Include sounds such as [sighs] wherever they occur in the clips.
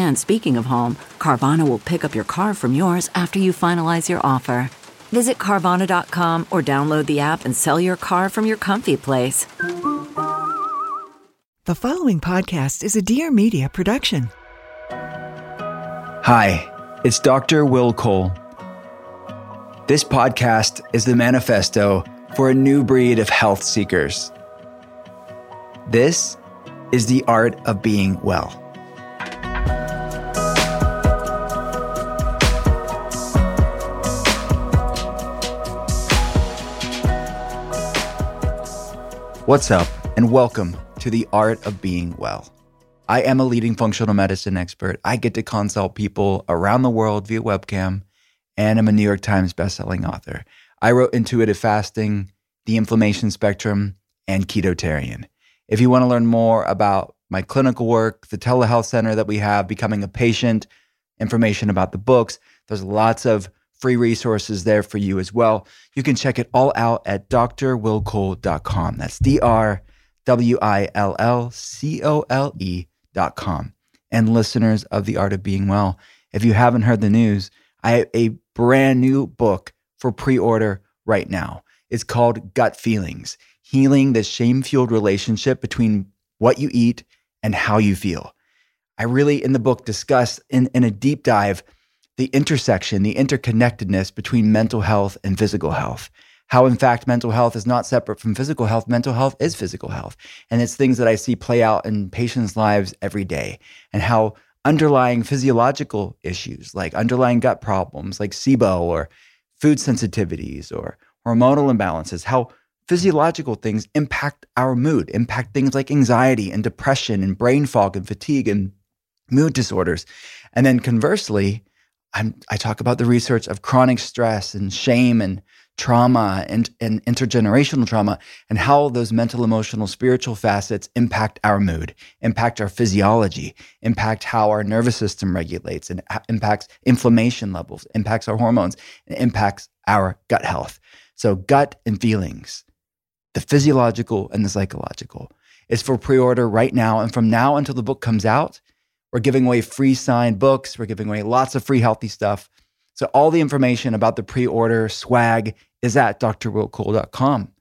And speaking of home, Carvana will pick up your car from yours after you finalize your offer. Visit Carvana.com or download the app and sell your car from your comfy place. The following podcast is a Dear Media production. Hi, it's Dr. Will Cole. This podcast is the manifesto for a new breed of health seekers. This is the art of being well. What's up, and welcome to the art of being well. I am a leading functional medicine expert. I get to consult people around the world via webcam, and I'm a New York Times bestselling author. I wrote Intuitive Fasting, The Inflammation Spectrum, and Ketotarian. If you want to learn more about my clinical work, the telehealth center that we have, becoming a patient, information about the books, there's lots of free resources there for you as well. You can check it all out at drwillcole.com. That's D R W I L L C O L E.com. And listeners of The Art of Being Well, if you haven't heard the news, I have a brand new book for pre order right now. It's called Gut Feelings Healing the Shame Fueled Relationship Between What You Eat and How You Feel. I really, in the book, discuss in, in a deep dive the intersection, the interconnectedness between mental health and physical health. How, in fact, mental health is not separate from physical health. Mental health is physical health. And it's things that I see play out in patients' lives every day. And how underlying physiological issues, like underlying gut problems, like SIBO or food sensitivities or hormonal imbalances, how physiological things impact our mood, impact things like anxiety and depression and brain fog and fatigue and mood disorders. And then conversely, I'm, i talk about the research of chronic stress and shame and trauma and, and intergenerational trauma and how those mental, emotional, spiritual facets impact our mood, impact our physiology, impact how our nervous system regulates and impacts inflammation levels, impacts our hormones, and impacts our gut health. So, gut and feelings, the physiological and the psychological, is for pre order right now. And from now until the book comes out, we're giving away free signed books. We're giving away lots of free healthy stuff. So all the information about the pre-order swag is at drwillcole.com.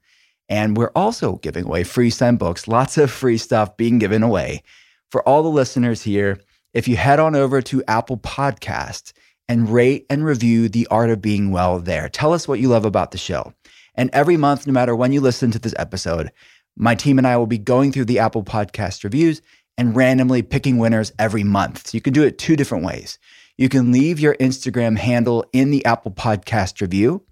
And we're also giving away free signed books, lots of free stuff being given away. For all the listeners here, if you head on over to Apple Podcast and rate and review The Art of Being Well there, tell us what you love about the show. And every month, no matter when you listen to this episode, my team and I will be going through the Apple Podcast reviews and randomly picking winners every month. So you can do it two different ways. You can leave your Instagram handle in the Apple Podcast review,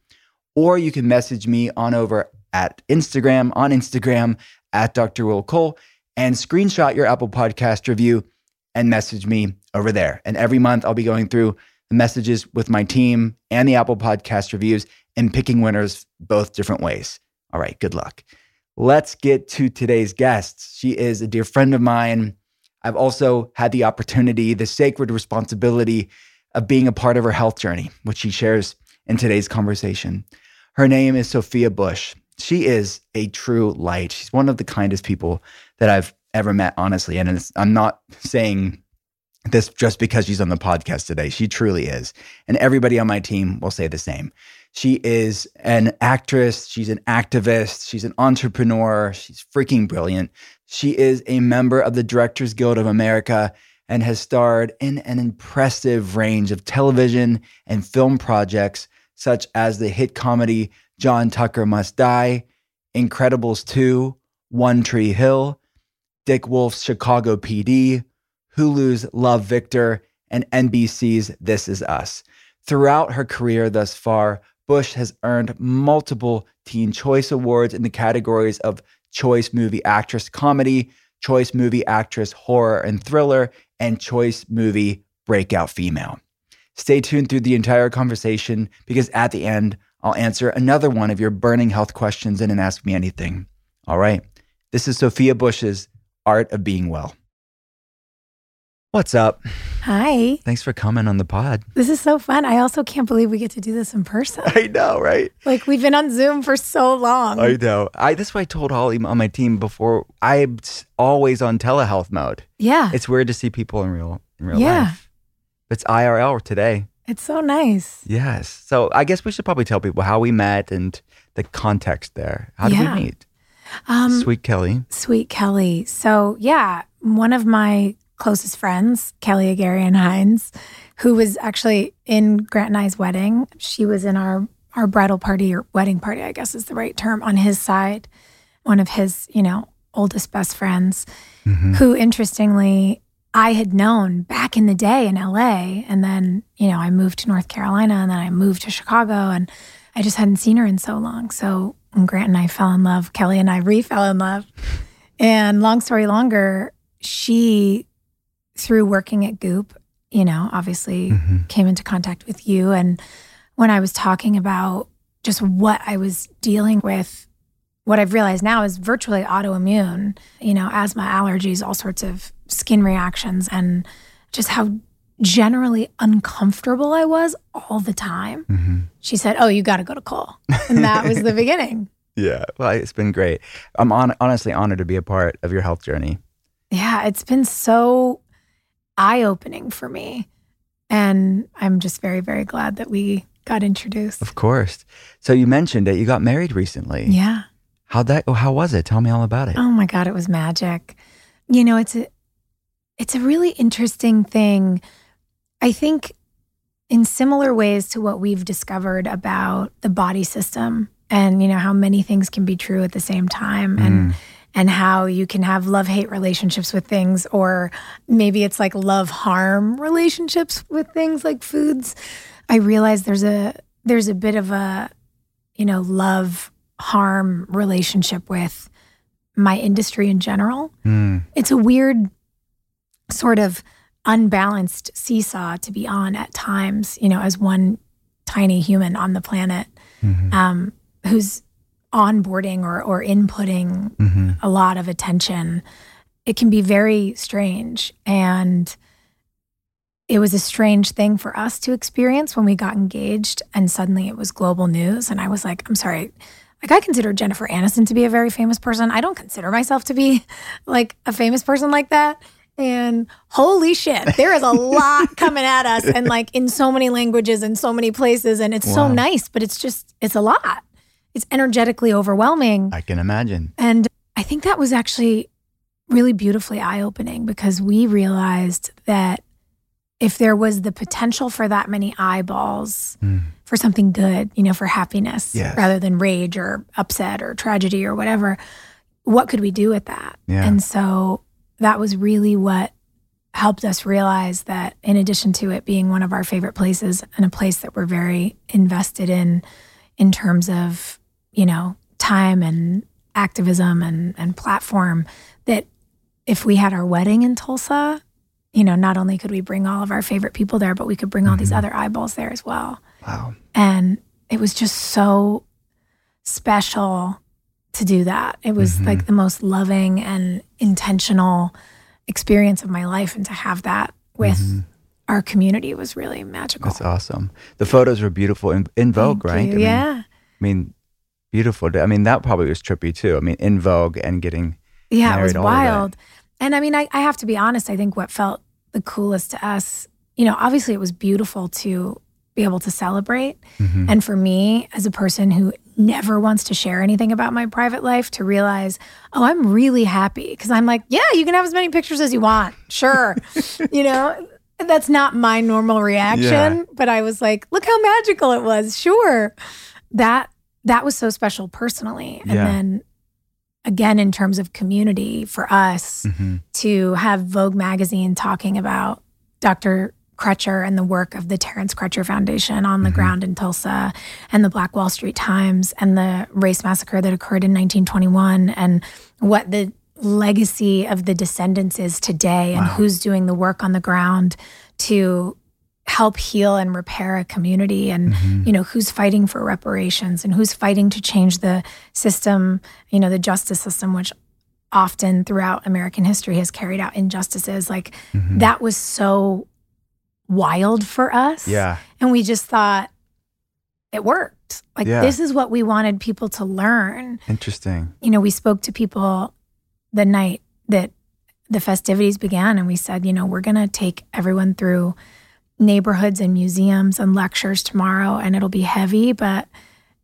or you can message me on over at Instagram, on Instagram at Dr. Will Cole, and screenshot your Apple Podcast review and message me over there. And every month I'll be going through the messages with my team and the Apple Podcast reviews and picking winners both different ways. All right, good luck. Let's get to today's guest. She is a dear friend of mine. I've also had the opportunity, the sacred responsibility of being a part of her health journey, which she shares in today's conversation. Her name is Sophia Bush. She is a true light. She's one of the kindest people that I've ever met, honestly. And I'm not saying this just because she's on the podcast today. She truly is. And everybody on my team will say the same. She is an actress, she's an activist, she's an entrepreneur, she's freaking brilliant. She is a member of the Directors Guild of America, and has starred in an impressive range of television and film projects, such as the hit comedy John Tucker Must Die, Incredibles 2, One Tree Hill, Dick Wolf's Chicago PD, Hulu's Love Victor, and NBC's This Is Us. Throughout her career thus far, Bush has earned multiple Teen Choice Awards in the categories of Choice Movie Actress Comedy, Choice Movie Actress Horror and Thriller, and Choice Movie Breakout Female. Stay tuned through the entire conversation because at the end, I'll answer another one of your burning health questions in an Ask Me Anything. All right. This is Sophia Bush's Art of Being Well. What's up? Hi. Thanks for coming on the pod. This is so fun. I also can't believe we get to do this in person. [laughs] I know, right? Like we've been on Zoom for so long. I know. I that's why I told Holly on my team before. I'm always on telehealth mode. yeah. It's weird to see people in real in real Yeah. life. It's IRL today. It's so nice. Yes. So I guess we should probably tell people how we met and the context there. How did Yeah. we meet? Um, Sweet Kelly. Sweet Kelly. So, yeah, one of my closest friends, Kelly Agarian Hines, who was actually in Grant and I's wedding. She was in our our bridal party or wedding party, I guess is the right term, on his side. One of his, you know, oldest best friends, mm-hmm. who interestingly I had known back in the day in LA. And then, you know, I moved to North Carolina and then I moved to Chicago and I just hadn't seen her in so long. So when Grant and I fell in love, Kelly and I re fell in love. And long story longer, she, through working at Goop, you know, obviously came into contact with you. And when I was talking about just what I was dealing with, what I've realized now is virtually autoimmune, you know, asthma, allergies, all sorts of skin reactions, and just how generally uncomfortable I was all the time. Mm-hmm. She said, Oh, you got to go to Cole. And that was the [laughs] beginning. Yeah. Well, it's been great. I'm on, honestly honored to be a part of your health journey. Yeah, it's been so eye opening for me. And I'm just very, very glad that we got introduced. Of course. So you mentioned it. You got married recently. Yeah. How'd that? oh, How was it? Tell me all about it. Oh my God, it was magic. You know, it's a it's a really interesting thing. I think in similar ways to what we've discovered about the body system and you know how many things can be true at the same time and mm. And how you can have love-hate relationships with things or maybe it's like love-harm relationships with things like foods. I realize there's a there's a bit of a you know love harm relationship with my industry in general. Mm. It's a weird sort of unbalanced seesaw to be on at times, you know, as one tiny human on the planet Mhm. um, who's onboarding or, or inputting Mhm. a lot of attention. It can be very strange. And it was a strange thing for us to experience when we got engaged and suddenly it was global news. And I was like, I'm sorry. Like I consider Jennifer Aniston to be a very famous person. I don't consider myself to be [laughs] like a famous person like that. And holy shit, there is a lot [laughs] coming at us and like in so many languages and so many places. And it's so nice, but it's just, it's a lot. It's energetically overwhelming. I can imagine. And I think that was actually really beautifully eye opening because we realized that if there was the potential for that many eyeballs Mm. for something good, you know, for happiness Yes. rather than rage or upset or tragedy or whatever, what could we do with that? Yeah. And so that was really what helped us realize that in addition to it being one of our favorite places and a place that we're very invested in in terms of, you know, time and activism and, and platform, that if we had our wedding in Tulsa, you know, not only could we bring all of our favorite people there, but we could bring all these mm-hmm. other eyeballs there as well. Wow. And it was just so special to do that. It was mm-hmm. like the most loving and intentional experience of my life. And to have that with mm-hmm. our community was really magical. That's awesome. The photos were beautiful in, in Vogue, Thank right? you. I mean, yeah. I mean, beautiful. I mean, that probably was trippy too. I mean, in Vogue and getting. Yeah, it was wild. And I mean, I, I have to be honest, I think what felt the coolest to us, you know, obviously it was beautiful to be able to celebrate. Mhm. And for me, as a person who never wants to share anything about my private life to realize, oh, I'm really happy because I'm like, yeah, you can have as many pictures as you want. Sure. [laughs] you know, that's not my normal reaction, Yeah. but I was like, look how magical it was. Sure. That that was so special personally. And Yeah. then again in terms of community for us Mhm. to have Vogue magazine talking about Dr. Crutcher and the work of the Terence Crutcher Foundation on the ground in Tulsa and the Black Wall Street Times and the race massacre that occurred in 1921 and what the legacy of the descendants is today and who's doing the work on the ground to help heal and repair a community and mm-hmm. you know who's fighting for reparations and who's fighting to change the system you know the justice system which often throughout american history has carried out injustices like mm-hmm. that was so wild for us Yeah. and we just thought it worked like Yeah. this is what we wanted people to learn Interesting. you know, we spoke to people the night that the festivities began, and we said, you know, we're going to take everyone through neighborhoods and museums and lectures tomorrow, and it'll be heavy, but,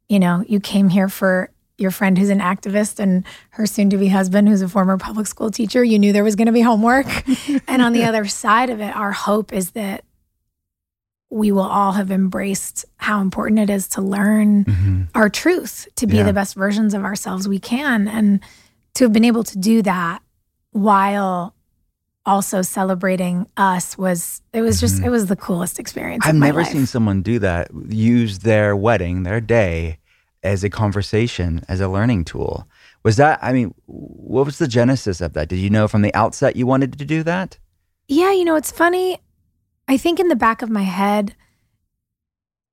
you know, you came here for your friend who's an activist and her soon to be husband who's a former public school teacher. You knew there was going to be homework. [laughs] and on the other side of it, our hope is that we will all have embraced how important it is to learn Mhm. our truth, to be Yeah. the best versions of ourselves we can. And to have been able to do that while also celebrating us was it was just it was the coolest experience. Mm-hmm. I've never life. seen someone do that, use their wedding, their day, as a conversation, as a learning tool. Was that, I mean, what was the genesis of that? Did you know from the outset you wanted to do that? Yeah, you know, it's funny. I think in the back of my head,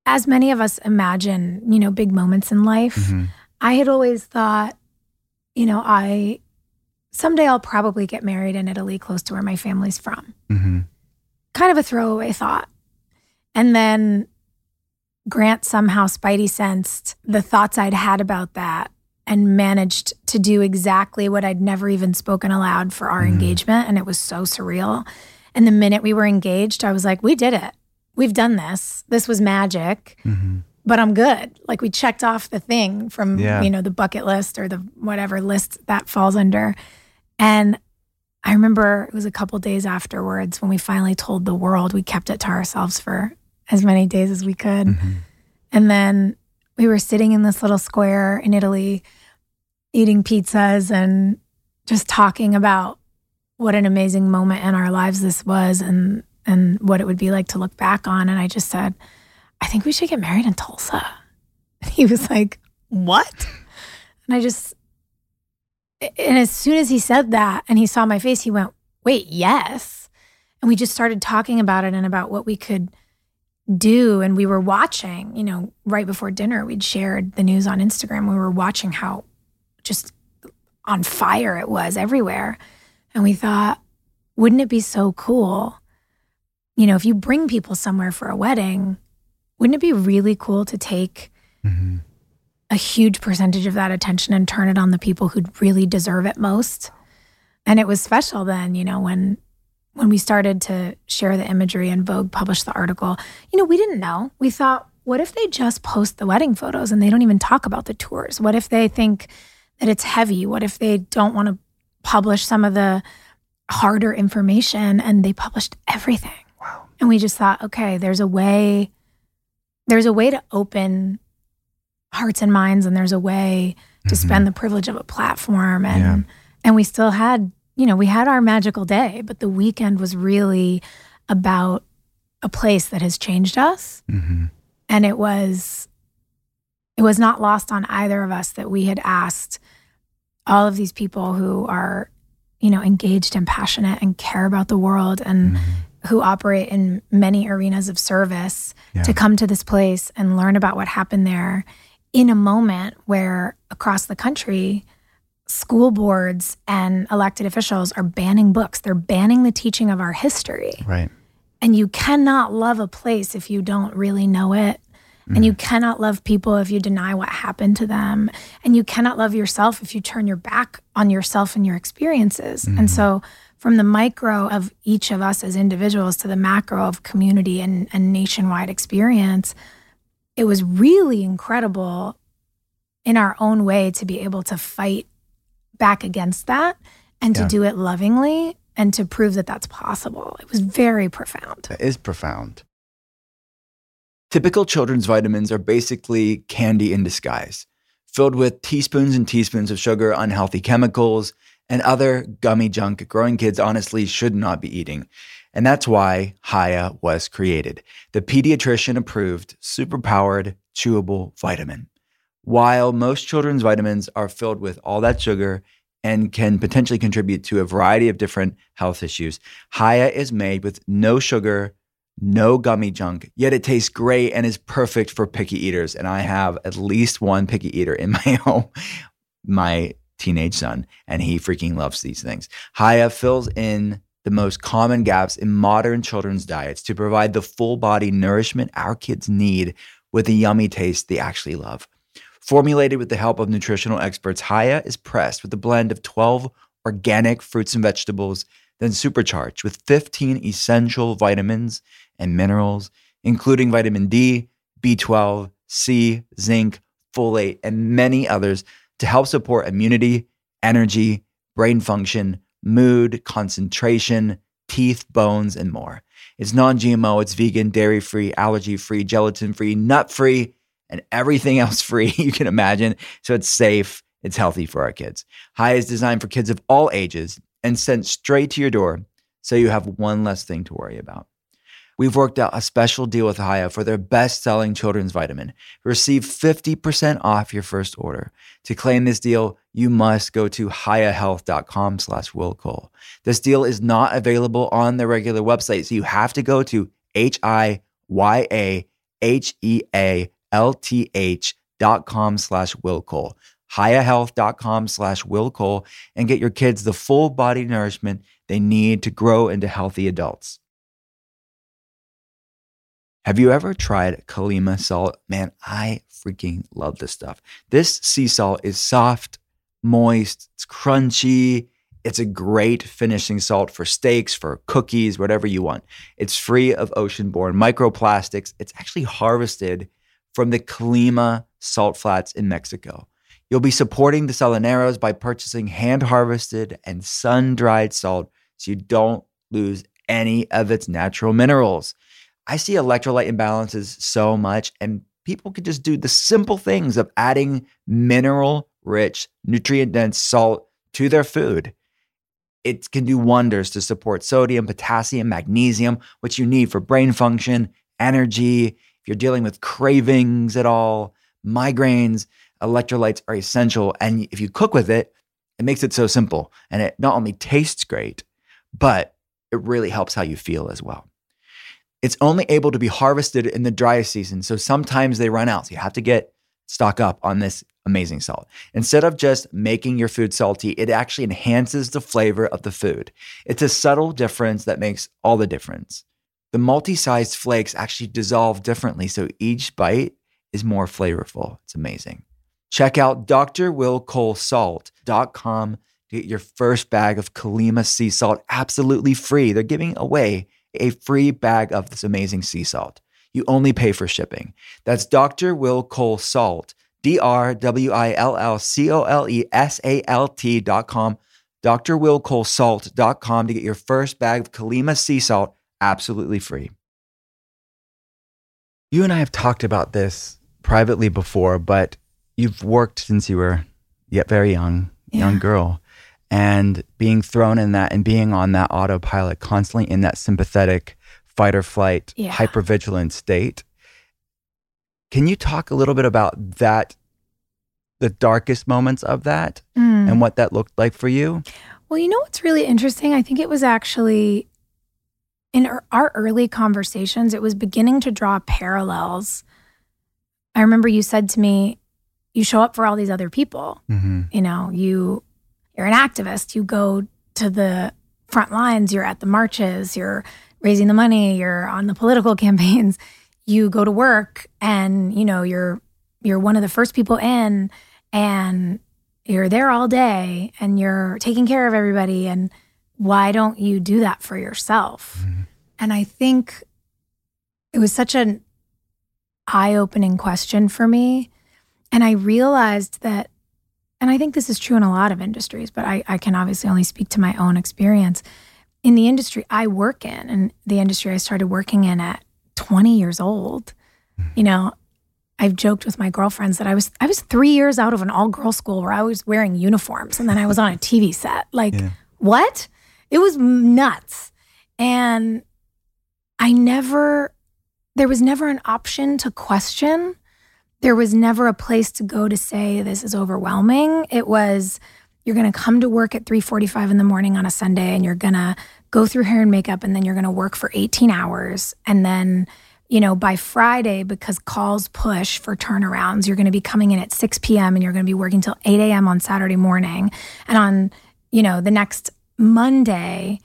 as many of us imagine, you know, big moments in life, Mhm. I had always thought, you know, I someday I'll probably get married in Italy close to where my family's from. Mhm. kind of a throwaway thought. And then Grant somehow spidey sensed the thoughts I'd had about that and managed to do exactly what I'd never even spoken aloud for our engagement. And it was so surreal. And the minute we were engaged, I was like, we did it. We've done this. This was magic, Mhm. but I'm good. Like we checked off the thing from, Yeah. you know, the bucket list or the whatever list that falls under. And I remember it was a couple days afterwards when we finally told the world. We kept it to ourselves for as many days as we could. Mhm. And then we were sitting in this little square in Italy eating pizzas and just talking about what an amazing moment in our lives this was and and what it would be like to look back on and I just said, "I think we should get married in Tulsa." And [laughs] he was like, "What?" And I just and as soon as he said that and he saw my face, he went, Wait, yes. And we just started talking about it and about what we could do. And we were watching, you know, right before dinner, we'd shared the news on Instagram. We were watching how just on fire it was everywhere. And we thought, wouldn't it be so cool? You know, if you bring people somewhere for a wedding, wouldn't it be really cool to take Mhm. A huge percentage of that attention and turn it on the people who really deserve it most. And it was special then, you know, when when we started to share the imagery and Vogue published the article. You know, we didn't know. We thought, what if they just post the wedding photos and they don't even talk about the tours? What if they think that it's heavy? What if they don't want to publish some of the harder information and they published everything? Wow. And we just thought, okay, there's a way there's a way to open hearts and minds and there's a way to spend the privilege of a platform and Mm-hmm. Yeah. and we still had you know we had our magical day but the weekend was really about a place that has changed us Mhm. and it was it was not lost on either of us that we had asked all of these people who are you know engaged and passionate and care about the world and who operate in many arenas of service Yeah. to come to this place and learn about what happened there in a moment where across the country school boards and elected officials are banning books they're banning the teaching of our history Right. and you cannot love a place if you don't really know it. And you mm. cannot love people if you deny what happened to them. And you cannot love yourself if you turn your back on yourself and your experiences. And mm. so, from the micro of each of us as individuals to the macro of community and, and nationwide experience, it was really incredible in our own way to be able to fight back against that and to do it lovingly and to prove that that's possible. It was very profound. That is profound. Typical children's vitamins are basically candy in disguise, filled with teaspoons and teaspoons of sugar, unhealthy chemicals, and other gummy junk growing kids honestly should not be eating. And that's why Hiya was created the pediatrician approved, superpowered, chewable vitamin. While most children's vitamins are filled with all that sugar and can potentially contribute to a variety of different health issues, Hiya is made with no sugar, no gummy junk, yet it tastes great and is perfect for picky eaters. And I have at least one picky eater in [laughs] my home, my teenage son, and he freaking loves these things. Hiya fills in the most common gaps in modern children's diets to provide the full body nourishment our kids need with a yummy taste they actually love. Formulated with the help of nutritional experts, Hiya is pressed with a blend of 12 organic fruits and vegetables, then supercharged with 15 essential vitamins and minerals, including vitamin D, B12, C, zinc, folate, and many others to help support immunity, energy, brain function, mood, concentration, teeth, bones, and more. It's non GMO, it's vegan, dairy free, allergy free, gelatin free, nut free, and everything [laughs] else free you can imagine. So it's safe, it's healthy for our kids. Hiya is designed for kids of all ages and sent straight to your door so you have one less thing to worry about. We've worked out a special deal with Hiya for their best selling children's vitamin. Receive 50% off your first order. To claim this deal, you must go to hiyahealth.com slash Will Cole. This deal is not available on the regular website, so you have to go to H-I-Y-A-H-E-A-L-T-H dot com slash Will Cole. hiyahealth.com slash Will Cole and get your kids the full body nourishment they need to grow into healthy adults. Have you ever tried Colima salt? Man, I freaking love this stuff. This sea salt is soft, moist, it's crunchy. It's a great finishing salt for steaks, for cookies, whatever you want. It's free of ocean-borne microplastics. It's actually harvested from the Colima salt flats in Mexico. You'll be supporting the Salineros by purchasing hand-harvested and sun-dried salt so you don't lose any of its natural minerals. I see electrolyte imbalances so much, and people could just do the simple things of adding mineral rich, nutrient dense salt to their food. It can do wonders to support sodium, potassium, magnesium, which you need for brain function, energy. If you're dealing with cravings at all, migraines, electrolytes are essential. And if you cook with it, it makes it so simple. And it not only tastes great, but it really helps how you feel as well. It's only able to be harvested in the dry season. So sometimes they run out. So you have to get stock up on this amazing salt. Instead of just making your food salty, it actually enhances the flavor of the food. It's a subtle difference that makes all the difference. The multi sized flakes actually dissolve differently. So each bite is more flavorful. It's amazing. Check out drwillcolesalt.com to get your first bag of Colima sea salt absolutely free. They're giving away a free bag of this amazing sea salt. You only pay for shipping. That's Dr. Will Cole Salt, D R W I L L C O L E S A L T dot com, drwillcolesalt.com to get your first bag of Colima sea salt absolutely free. You and I have talked about this privately before, but you've worked since you were yet very young, young girl. And being thrown in that and being on that autopilot, constantly in that sympathetic fight or flight, Yeah. hypervigilant state. Can you talk a little bit about that, the darkest moments of that Mm. and what that looked like for you? Well, you know what's really interesting? I think it was actually in our- our early conversations, it was beginning to draw parallels. I remember you said to me, you show up for all these other people. Mm-hmm. You know, you you're an activist, you go to the front lines, you're at the marches, you're raising the money, you're on the political [laughs] campaigns, you go to work and, you know, you're you're one of the first people in and you're there all day and you're taking care of everybody and why don't you do that for yourself? Mm-hmm. And i think it was such an eye-opening question for me And I realized that, and I think this is true in a lot of industries, but I, I can obviously only speak to my own experience. In the industry I work in, and the industry I started working in at 20 years old, mm-hmm. you know, I've joked with my girlfriends that I was I was three years out of an all girl school where I was wearing uniforms and then I was on a TV set. Like Yeah. what? It was nuts, and I never. There was never an option to question. There was never a place to go to say this is overwhelming. It was you're going to come to work at 3:45 in the morning on a Sunday and you're going to go through hair and makeup and then you're going to work for 18 hours and then you know, by Friday, because calls push for turnarounds, you're going to be coming in at 6 p.m. and you're going to be working till 8 a.m. on Saturday morning. And on, you know, the next Monday,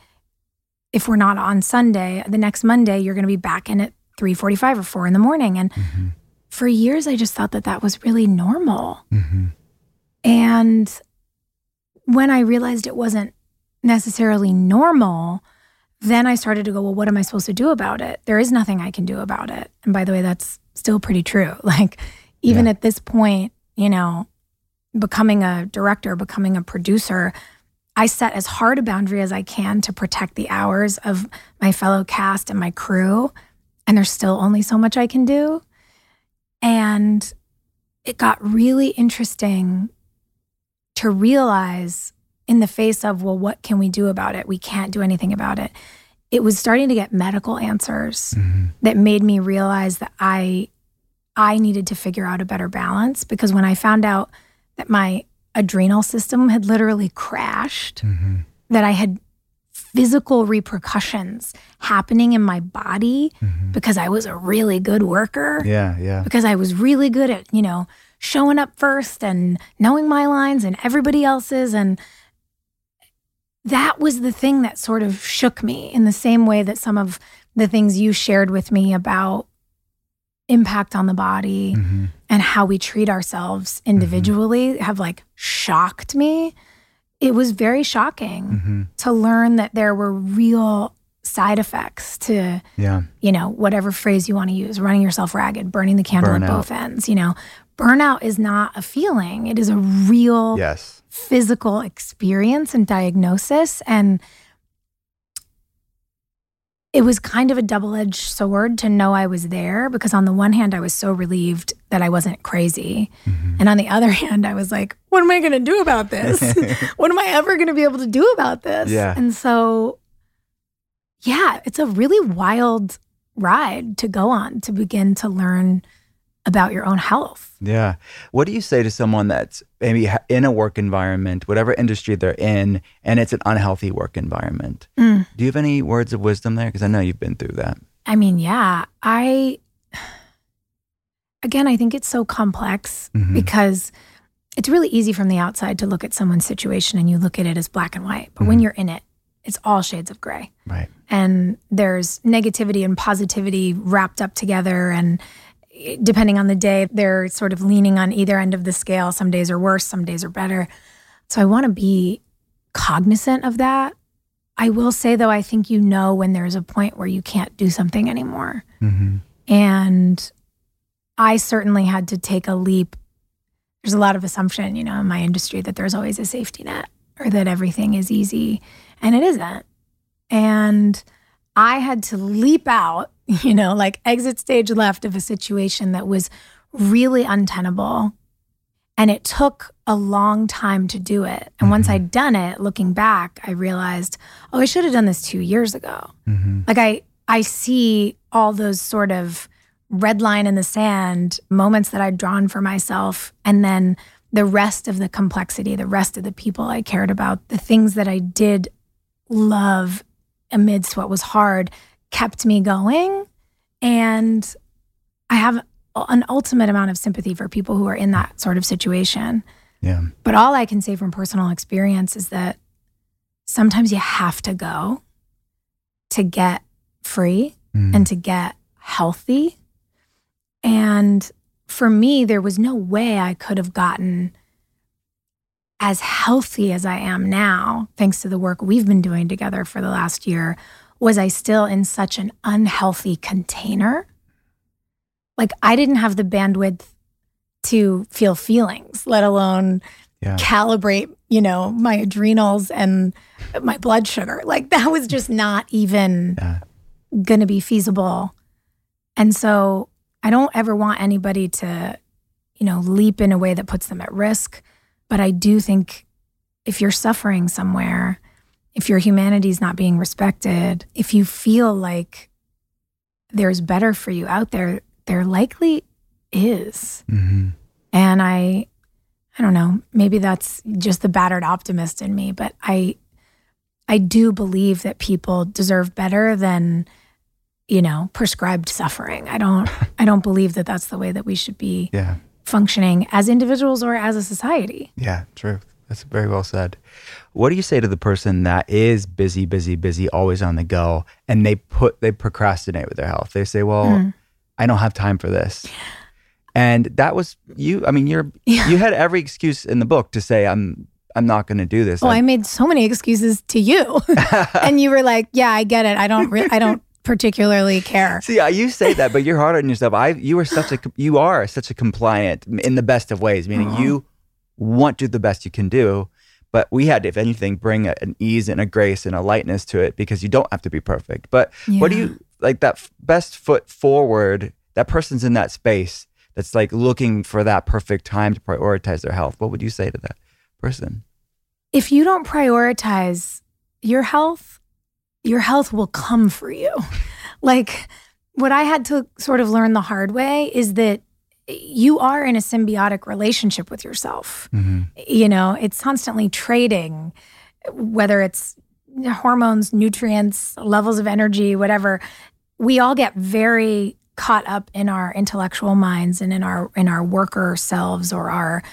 if we're not on Sunday, the next Monday, you're going to be back in at 3:45 or 4 in the morning. And mm-hmm. For years, I just thought that that was really normal. Mm-hmm. And when I realized it wasn't necessarily normal, then I started to go, well, what am I supposed to do about it? There is nothing I can do about it. And by the way, that's still pretty true. [laughs] Like, even Yeah. at this point, you know, becoming a director, becoming a producer, I set as hard a boundary as I can to protect the hours of my fellow cast and my crew. And there's still only so much I can do. And it got really interesting to realize in the face of, well, what can we do about it? We can't do anything about it. It was starting to get medical answers mm-hmm. that made me realize that I I needed to figure out a better balance because when I found out that my adrenal system had literally crashed, mm-hmm. that I had physical repercussions happening in my body because I was a really good worker Yeah, yeah. because I was really good at, you know, showing up first and knowing my lines and everybody else's. And that was the thing that sort of shook me in the same way that some of the things you shared with me about impact on the body Mm-hmm. and how we treat ourselves individually have like shocked me. It was very shocking Mm-hmm. to learn that there were real side effects to Yeah. you know, whatever phrase you want to use, running yourself ragged, burning the candle Burnout. at both ends. You know, burnout is not a feeling, it is a real Yes. physical experience and diagnosis. And it was kind of a double edged sword to know I was there because, on the one hand, I was so relieved that I wasn't crazy. Mm-hmm. And on the other [laughs] hand, I was like, what am I going to do about this? [laughs] what am I ever going to be able to do about this? Yeah. And so, yeah, it's a really wild ride to go on to begin to learn about your own health. Yeah. What do you say to someone that's maybe in a work environment, whatever industry they're in, and it's an unhealthy work environment? Mm. Do you have any words of wisdom there? Because I know you've been through that. I mean, yeah, I, again, I think it's so complex Mhm. because it's really easy from the outside to look at someone's situation and you look at it as black and white. But when you're in it, it's all shades of gray. Right. and there's negativity and positivity wrapped up together and depending on the day they're sort of leaning on either end of the scale. Some days are worse some days are better. So i want to be cognizant of that. I will say though i think you know when there's a point where you can't do something anymore. Mm-hmm. and i certainly had to take a leap. There's a lot of assumption you know in my industry that there's always a safety net or that everything is easy and it isn't. And I had to leap out, [laughs] you know, like exit stage left of a situation that was really untenable. And it took a long time to do it. And once I'd done it, looking back, I realized, oh, I should have done this two years ago. Mm-hmm. Like I I see all those sort of red line in the sand moments that I'd drawn for myself and then the rest of the complexity, the rest of the people I cared about, the things that I did love amidst what was hard kept me going and I have an ultimate amount of sympathy for people who are in that sort of situation. Yeah. But all I can say from personal experience is that sometimes you have to go to get free Mm. and to get healthy. And for me, there was no way I could have gotten as healthy as I am now, thanks to the work we've been doing together for the last year. Was I still in such an unhealthy container? Like, I didn't have the bandwidth to feel feelings, let alone Yeah. calibrate, you know, my adrenals and my blood sugar. Like that was just not even Yeah. going to be feasible. And so I don't ever want anybody to, you know, leap in a way that puts them at risk. But I do think if you're suffering somewhere, if your humanity is not being respected, if you feel like there's better for you out there, there likely is. hmm And I I don't know, maybe that's just the battered optimist in me, but I I do believe that people deserve better than you know, prescribed suffering. I don't [laughs] I don't believe that that's the way that we should be Yeah. functioning as individuals or as a society. Yeah, true. That's very well said. What do you say to the person that is busy, busy, busy, always on the go, and they put they procrastinate with their health? They say, "Well, Mm. I don't have time for this," and that was you. I mean, you're Yeah. you had every excuse in the book to say, "I'm I'm not going to do this." Oh, I I- made so many excuses to you. [laughs] and you were like, "Yeah, I get it. I don't re- I don't particularly care." [laughs] See, you say that, but you're hard on yourself. I, you are such a, you are such a compliant in the best of ways, meaning you want to do the best you can do. But we had, if anything, bring a, an ease and a grace and a lightness to it because you don't have to be perfect. But what do you like that f- best foot forward? That person's in that space that's like looking for that perfect time to prioritize their health. What would you say to that person? if you don't prioritize your health, your health will come for you. [laughs] like what I had to sort of learn the hard way is that you are in a symbiotic relationship with yourself. Mm-hmm. You know, it's constantly trading, whether it's hormones, nutrients, levels of energy, whatever. We all get very caught up in our intellectual minds and in our in our worker selves or our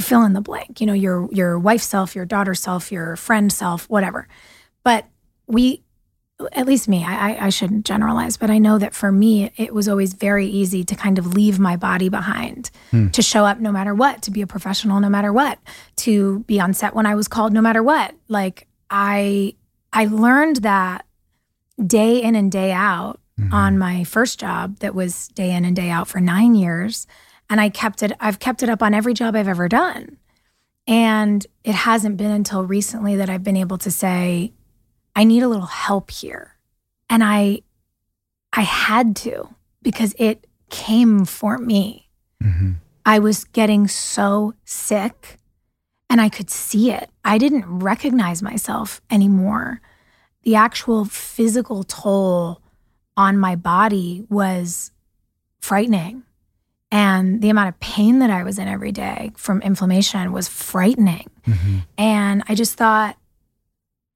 fill in the blank. You know, your your wife self, your daughter self, your friend self, whatever. But we, at least me, I, I, I shouldn't generalize, but I know that for me, it was always very easy to kind of leave my body behind, hmm. to show up no matter what, to be a professional no matter what, to be on set when I was called no matter what. Like I, I learned that day in and day out mm-hmm. on my first job that was day in and day out for nine years and I kept it I've kept it up on every job I've ever done. And it hasn't been until recently that I've been able to say I need a little help here. And I I had to because it came for me. Mm-hmm. I was getting so sick and I could see it. I didn't recognize myself anymore. The actual physical toll on my body was frightening. And the amount of pain that I was in every day from inflammation was frightening. Mm-hmm. And I just thought,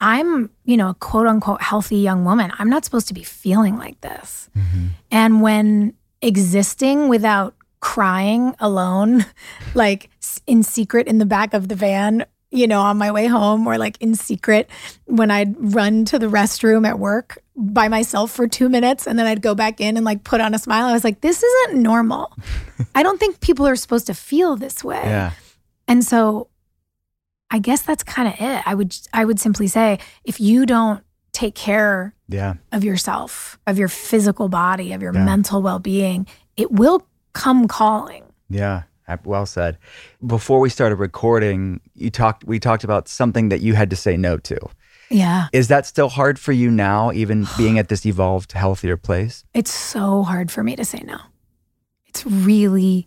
I'm, you know, a quote unquote healthy young woman. I'm not supposed to be feeling like this. Mm-hmm. And when existing without crying alone, [laughs] like in secret in the back of the van, you know, on my way home, or like in secret when I'd run to the restroom at work by myself for two minutes and then I'd go back in and like put on a smile, I was like, this isn't normal. [laughs] I don't think people are supposed to feel this way. Yeah. And so I guess that's kind of it. I would I would simply say if you don't take care Yeah. of yourself, of your physical body, of your Yeah. mental well-being, it will come calling. Yeah, well said. Before we started recording, you talked. We talked about something that you had to say no to. Yeah. Is that still hard for you now, even [sighs] being at this evolved, healthier place? It's so hard for me to say no. It's really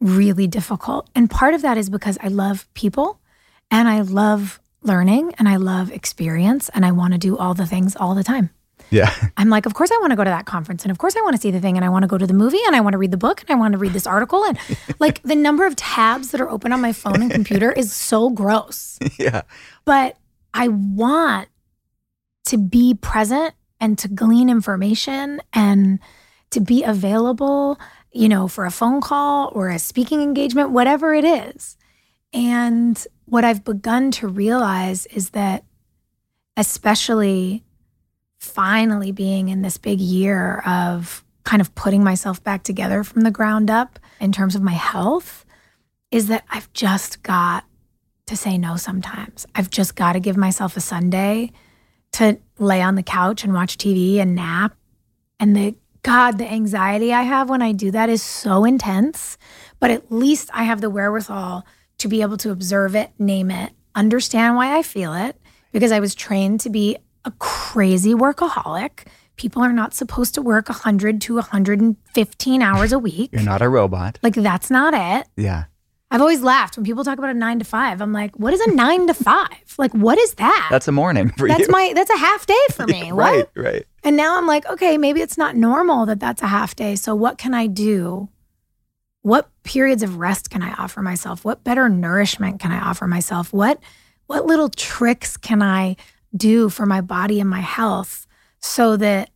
really difficult. And part of that is because I love people and I love learning and I love experience and I want to do all the things all the time. Yeah, [laughs] I'm like, of course I want to go to that conference and of course I want to see the thing and I want to go to the movie and I want to read the book and I want to read this article and [laughs] like the number of tabs that are open on my phone and computer is so gross. [laughs] yeah, But I want to be present and to glean information and to be available, you know, for a phone call or a speaking engagement, whatever it is. And what I've begun to realize is that, especially finally being in this big year of kind of putting myself back together from the ground up in terms of my health, is that I've just got to say no sometimes. I've just got to give myself a Sunday to lay on the couch and watch TV and nap. And the God, the anxiety I have when I do that is so intense. But at least I have the wherewithal to be able to observe it, name it, understand why I feel it, because I was trained to be a crazy workaholic. People are not supposed to work 100 to 115 hours a week. You're not a robot. Like, that's not it. Yeah. I've always laughed when people talk about a nine to five. I'm like, what is a nine to five? Like, what is that? That's a morning for that's you. my that's a half day for [laughs] me. What? right, right. And now I'm like, okay, maybe it's not normal that that's a half day. So what can I do? What periods of rest can I offer myself? What better nourishment can I offer myself? What what little tricks can I do for my body and my health so that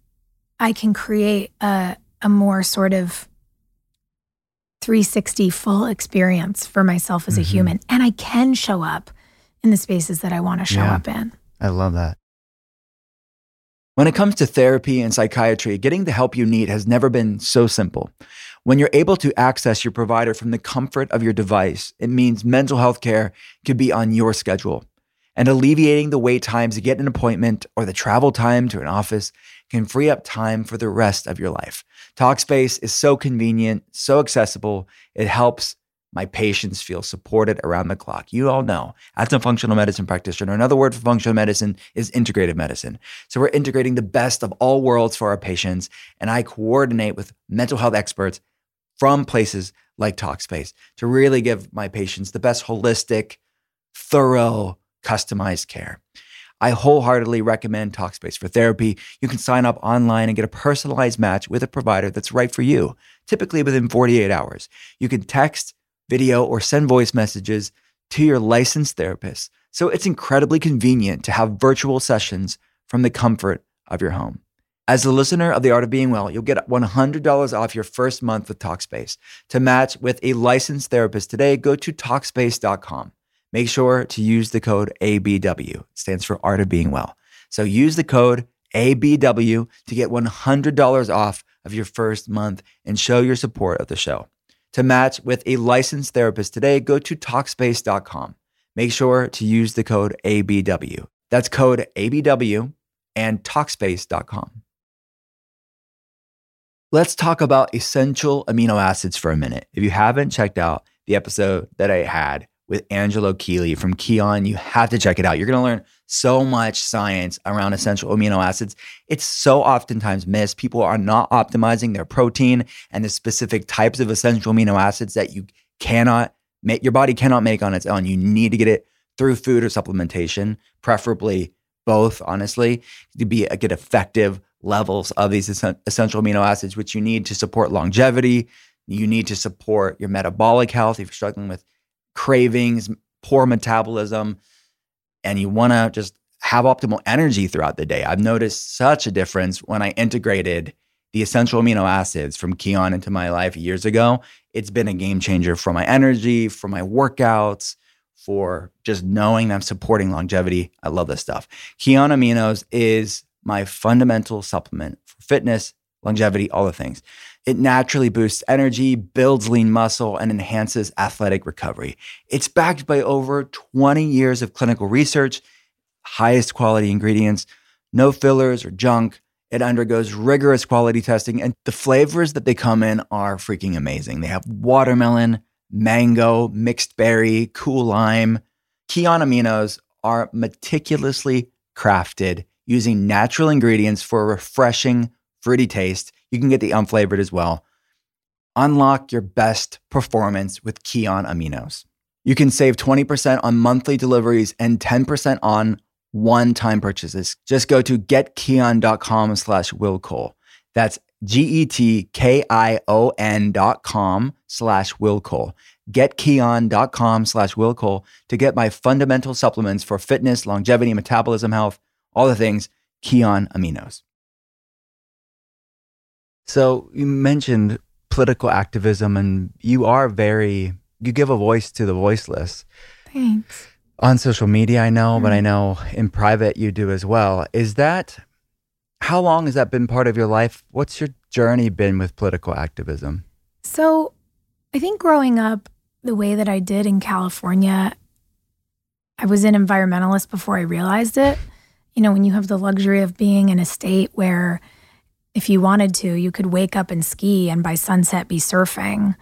I can create a a more sort of 360 full experience for myself as a Mhm. human and I can show up in the spaces that I want to show Yeah. up in. I love that. When it comes to therapy and psychiatry, getting the help you need has never been so simple. When you're able to access your provider from the comfort of your device, it means mental health care can be on your schedule. And alleviating the wait times to get an appointment or the travel time to an office can free up time for the rest of your life. Talkspace is so convenient, so accessible, it helps my patients feel supported around the clock. You all know, as a functional medicine practitioner, another word for functional medicine is integrative medicine. So we're integrating the best of all worlds for our patients, and I coordinate with mental health experts from places like Talkspace to really give my patients the best holistic, thorough, customized care. I wholeheartedly recommend Talkspace for therapy. You can sign up online and get a personalized match with a provider that's right for you, typically within 48 hours. You can text, video, or send voice messages to your licensed therapist. So it's incredibly convenient to have virtual sessions from the comfort of your home. As a listener of The Art of Being Well, you'll get $100 off your first month with Talkspace. To match with a licensed therapist today, go to Talkspace.com. Make sure to use the code ABW. It stands for Art of Being Well. So use the code ABW to get $100 off of your first month and show your support of the show. To match with a licensed therapist today, go to Talkspace.com. Make sure to use the code ABW. That's code ABW and Talkspace.com. Let's talk about essential amino acids for a minute. If you haven't checked out the episode that I had with Angelo Keely from Kion, you have to check it out. You're going to learn so much science around essential amino acids. It's so oftentimes missed. People are not optimizing their protein and the specific types of essential amino acids that you cannot make, your body cannot make on its own. You need to get it through food or supplementation, preferably both, honestly, to be uh, get effective levels of these essential amino acids, which you need to support longevity. You need to support your metabolic health if you're struggling with cravings, poor metabolism, and you want to just have optimal energy throughout the day. I've noticed such a difference when I integrated the essential amino acids from Kion into my life years ago. It's been a game changer for my energy, for my workouts, for just knowing that I'm supporting longevity. I love this stuff. Kion Aminos is my fundamental supplement for fitness, longevity, all the things. It naturally boosts energy, builds lean muscle, and enhances athletic recovery. It's backed by over 20 years of clinical research, highest quality ingredients, no fillers or junk. It undergoes rigorous quality testing, and the flavors that they come in are freaking amazing. They have watermelon, mango, mixed berry, cool lime. Kion aminos are meticulously crafted using natural ingredients for a refreshing, fruity taste. You can get the unflavored as well. Unlock your best performance with Kion aminos. You can save 20% on monthly deliveries and 10% on one-time purchases. Just go to getkion.com slash willcole. That's G-E-T-K-I-O-N dot com slash willcole. Getkion.com slash willcole to get my fundamental supplements for fitness, longevity, metabolism, health, all the things, Kion Aminos. So you mentioned political activism and you are very, you give a voice to the voiceless Thanks. on social media, I know, but I mm-hmm. know in private you do as well. Is that how long has that been part of your life? What's your journey been with political activism? So, I think growing up the way that I did in California, I was an environmentalist before I realized it. You know, when you have the luxury of being in a state where if you wanted to, you could wake up and ski and by sunset be surfing.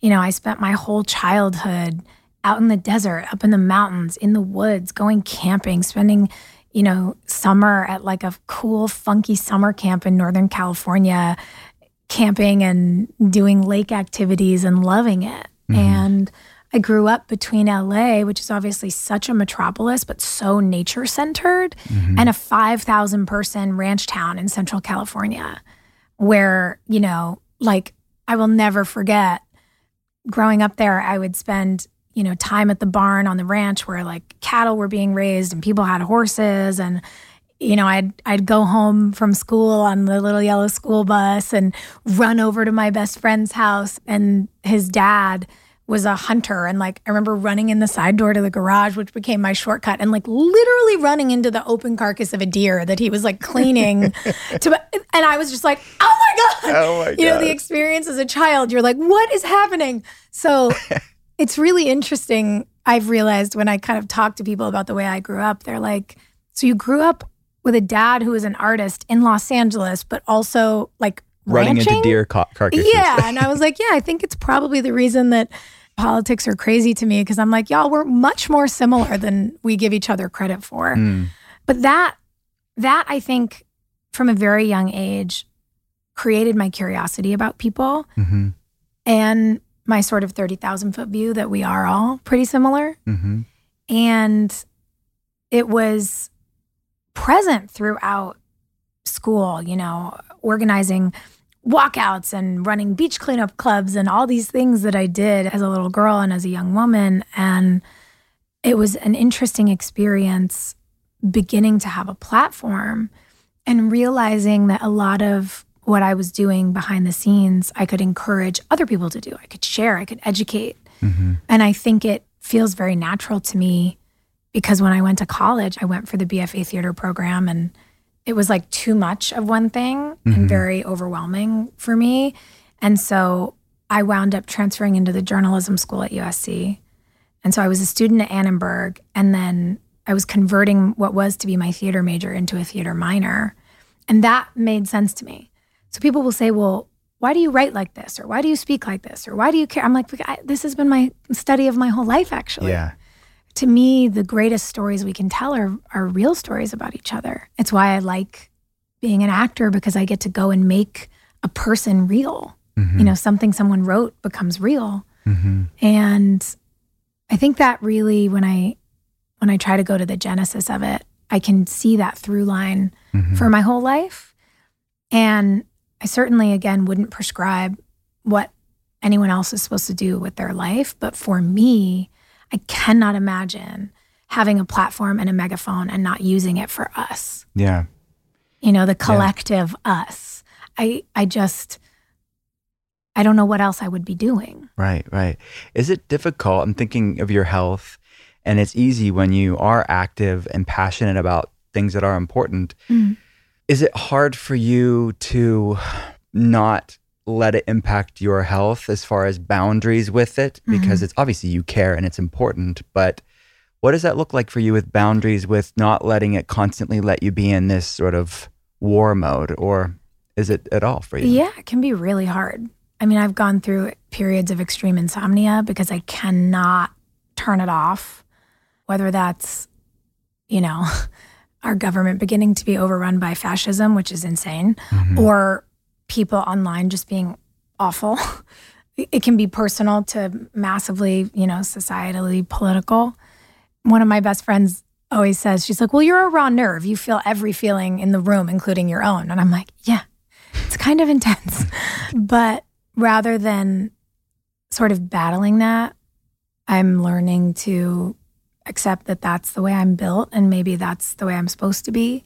You know, I spent my whole childhood out in the desert, up in the mountains, in the woods, going camping, spending, you know, summer at like a cool, funky summer camp in Northern California, camping and doing lake activities and loving it. Mm-hmm. And I grew up between LA, which is obviously such a metropolis, but so nature centered, mm-hmm. and a 5,000 person ranch town in Central California, where, you know, like I will never forget growing up there, I would spend, you know, time at the barn on the ranch where like cattle were being raised and people had horses and you know, I'd I'd go home from school on the little yellow school bus and run over to my best friend's house and his dad was a hunter. And like I remember running in the side door to the garage which became my shortcut and like literally running into the open carcass of a deer that he was like cleaning [laughs] to and I was just like oh my god! Oh my god you know the experience as a child you're like what is happening? So [laughs] it's really interesting I've realized when I kind of talk to people about the way I grew up they're like so you grew up with a dad who was an artist in Los Angeles but also like running ranching? into deer car- carcasses. Yeah. [laughs] And I was like, yeah, I think it's probably the reason that politics are crazy to me because I'm like, y'all, we're much more similar than we give each other credit for. Mm. But that, that I think from a very young age created my curiosity about people mm-hmm. and my sort of 30,000 foot view that we are all pretty similar. Mm-hmm. And it was present throughout school, you know, organizing walkouts and running beach cleanup clubs and all these things that I did as a little girl and as a young woman. And it was an interesting experience beginning to have a platform and realizing that a lot of what I was doing behind the scenes, I could encourage other people to do. I could share, I could educate. Mm-hmm. And I think it feels very natural to me because when I went to college, I went for the BFA theater program and it was like too much of one thing mm-hmm. and very overwhelming for me. And so I wound up transferring into the journalism school at USC. And so I was a student at Annenberg and then I was converting what was to be my theater major into a theater minor. And that made sense to me. So people will say, well, why do you write like this? Or why do you speak like this? Or why do you care? I'm like, this has been my study of my whole life, actually. Yeah to me, the greatest stories we can tell are, are real stories about each other. It's why I like being an actor because I get to go and make a person real. Mm-hmm. You know, something someone wrote becomes real. Mm-hmm. And I think that really when I when I try to go to the genesis of it, I can see that through line mm-hmm. for my whole life. And I certainly again wouldn't prescribe what anyone else is supposed to do with their life, but for me, I cannot imagine having a platform and a megaphone and not using it for us. Yeah. You know, the collective yeah. us. I I just I don't know what else I would be doing. Right, right. Is it difficult? I'm thinking of your health and it's easy when you are active and passionate about things that are important. Mm. Is it hard for you to not let it impact your health as far as boundaries with it because mm-hmm. it's obviously you care and it's important but what does that look like for you with boundaries with not letting it constantly let you be in this sort of war mode or is it at all for you yeah it can be really hard i mean i've gone through periods of extreme insomnia because i cannot turn it off whether that's you know [laughs] our government beginning to be overrun by fascism which is insane mm-hmm. or people online just being awful. [laughs] it can be personal to massively, you know, societally political. One of my best friends always says, she's like, Well, you're a raw nerve. You feel every feeling in the room, including your own. And I'm like, Yeah, it's kind of [laughs] intense. but rather than sort of battling that, I'm learning to accept that that's the way I'm built and maybe that's the way I'm supposed to be.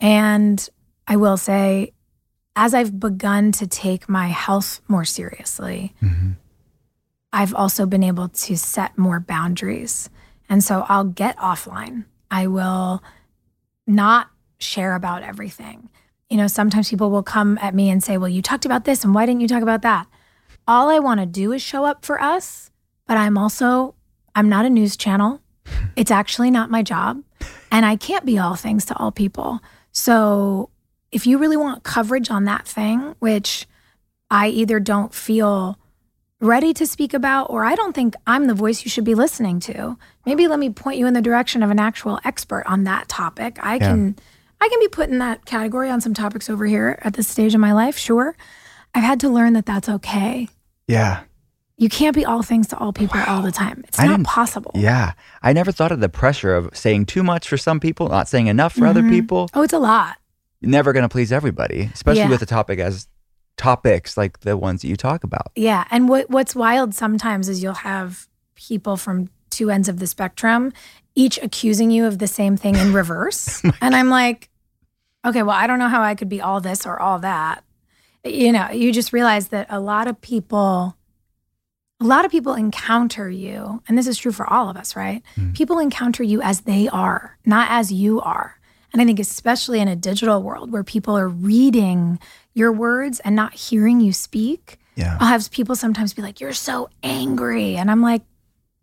And I will say, as I've begun to take my health more seriously, mm-hmm. I've also been able to set more boundaries. And so I'll get offline. I will not share about everything. You know, sometimes people will come at me and say, Well, you talked about this, and why didn't you talk about that? All I want to do is show up for us, but I'm also, I'm not a news channel. [laughs] It's actually not my job. And I can't be all things to all people. So if you really want coverage on that thing, which I either don't feel ready to speak about or I don't think I'm the voice you should be listening to, maybe let me point you in the direction of an actual expert on that topic. I can I can be put in that category on some topics over here at this stage of my life, sure. I've had to learn that that's okay. Yeah. You can't be all things to all people all the time. It's I not possible. Yeah. I never thought of the pressure of saying too much for some people, not saying enough for other Mhm. people. Oh, it's a lot. Never going to please everybody, especially Yeah. with a topic as topics like the ones that you talk about. Yeah, and what what's wild sometimes is you'll have people from two ends of the spectrum each accusing you of the same thing in [laughs] reverse. Oh and I'm like, okay, well, I don't know how I could be all this or all that. You know, you just realize that a lot of people a lot of people encounter you, and this is true for all of us, right? Mm. People encounter you as they are, not as you are. And I think, especially in a digital world where people are reading your words and not hearing you speak, Yeah. I'll have people sometimes be like, You're so angry. And I'm like,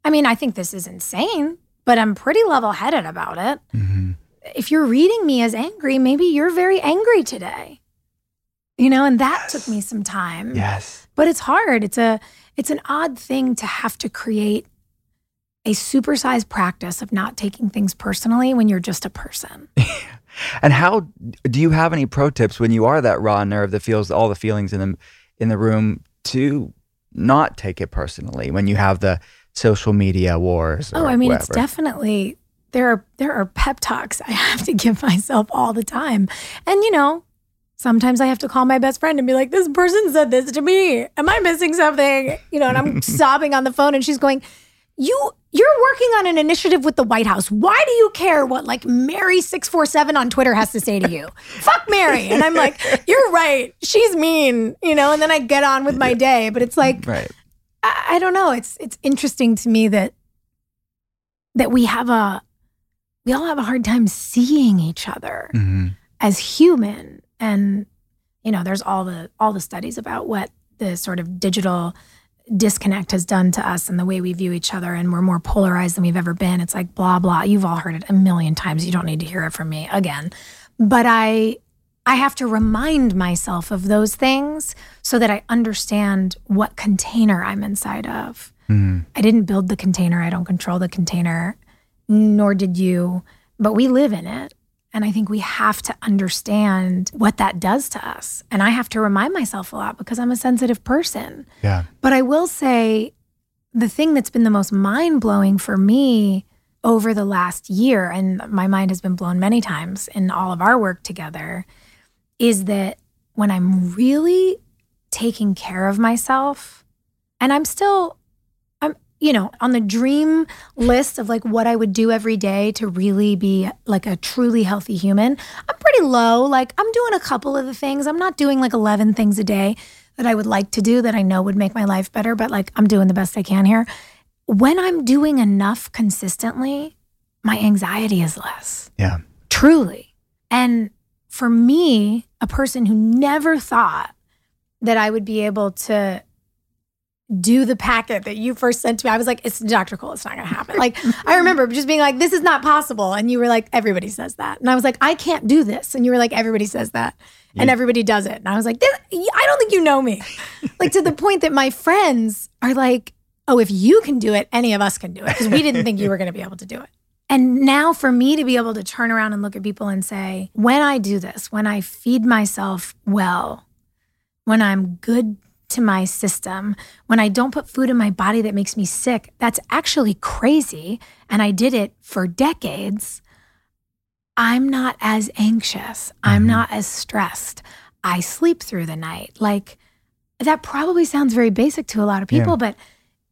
I mean, I think this is insane, but I'm pretty level headed about it. hmm If you're reading me as angry, maybe you're very angry today. You know, and that took me some time. Yes. But it's hard. It's a it's an odd thing to have to create a supersized practice of not taking things personally when you're just a person. [laughs] And how do you have any pro tips when you are that raw nerve that feels all the feelings in the in the room to not take it personally when you have the social media wars? Oh, I mean, it's definitely there are there are pep talks I [laughs] have to give myself all the time. And you know, sometimes I have to call my best friend and be like, this person said this to me. Am I missing something? You know, and I'm [laughs] sobbing on the phone and she's going, You you're working on an initiative with the White House. Why do you care what like Mary 647 on Twitter has to say to you? [laughs] Fuck Mary. And I'm like, You're right. She's mean, you know, and then I get on with my day. But it's like right. I, I don't know. It's it's interesting to me that that we have a we all have a hard time seeing each other hmm as human and you know there's all the all the studies about what the sort of digital disconnect has done to us and the way we view each other and we're more polarized than we've ever been. It's like blah blah. You've all heard it a million times. You don't need to hear it from me again. But i i have to remind myself of those things so that i understand what container i'm inside of. Hmm I didn't build the container. I don't control the container, nor did you, but we live in it. And I think we have to understand what that does to us. And I have to remind myself a lot because I'm a sensitive person. Yeah. But I will say the thing that's been the most mind blowing for me over the last year, and my mind has been blown many times in all of our work together, is that when I'm really taking care of myself, and I'm still, you know, on the dream list of like what I would do every day to really be like a truly healthy human, I'm pretty low. Like I'm doing a couple of the things. I'm not doing like 11 things a day that I would like to do that I know would make my life better, but like I'm doing the best I can here. When I'm doing enough consistently, my anxiety is less Yeah. truly. And for me, a person who never thought that I would be able to do the packet that you first sent to me, I was like, it's Dr. Cole, it's not gonna happen. Like, I remember just being like, this is not possible. And you were like, everybody says that. And I was like, I can't do this. And you were like, everybody says that. And everybody does it. And I was like, this, I don't think you know me. [laughs] like, to the point that my friends are like, oh, if you can do it, any of us can do it. Because we didn't think you were gonna be able to do it. And now for me to be able to turn around and look at people and say, when I do this, when I feed myself well, when I'm good to my system, when I don't put food in my body that makes me sick, that's actually crazy. And I did it for decades. I'm not as anxious. I'm not as stressed. I sleep through the night. Like that probably sounds very basic to a lot of people, Yeah. but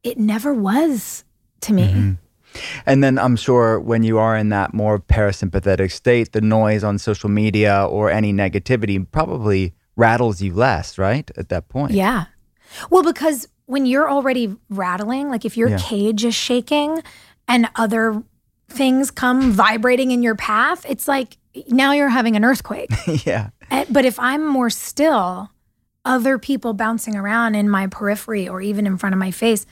it never was to me. Mhm. And then I'm sure when you are in that more parasympathetic state, the noise on social media or any negativity probably rattles you less, right? At that point. Yeah. Well, because when you're already rattling, like if your Yeah. cage is shaking and other things come vibrating in your path, it's like now you're having an earthquake. [laughs] yeah. Eh, but if I'm more still, other people bouncing around in my periphery or even in front of my face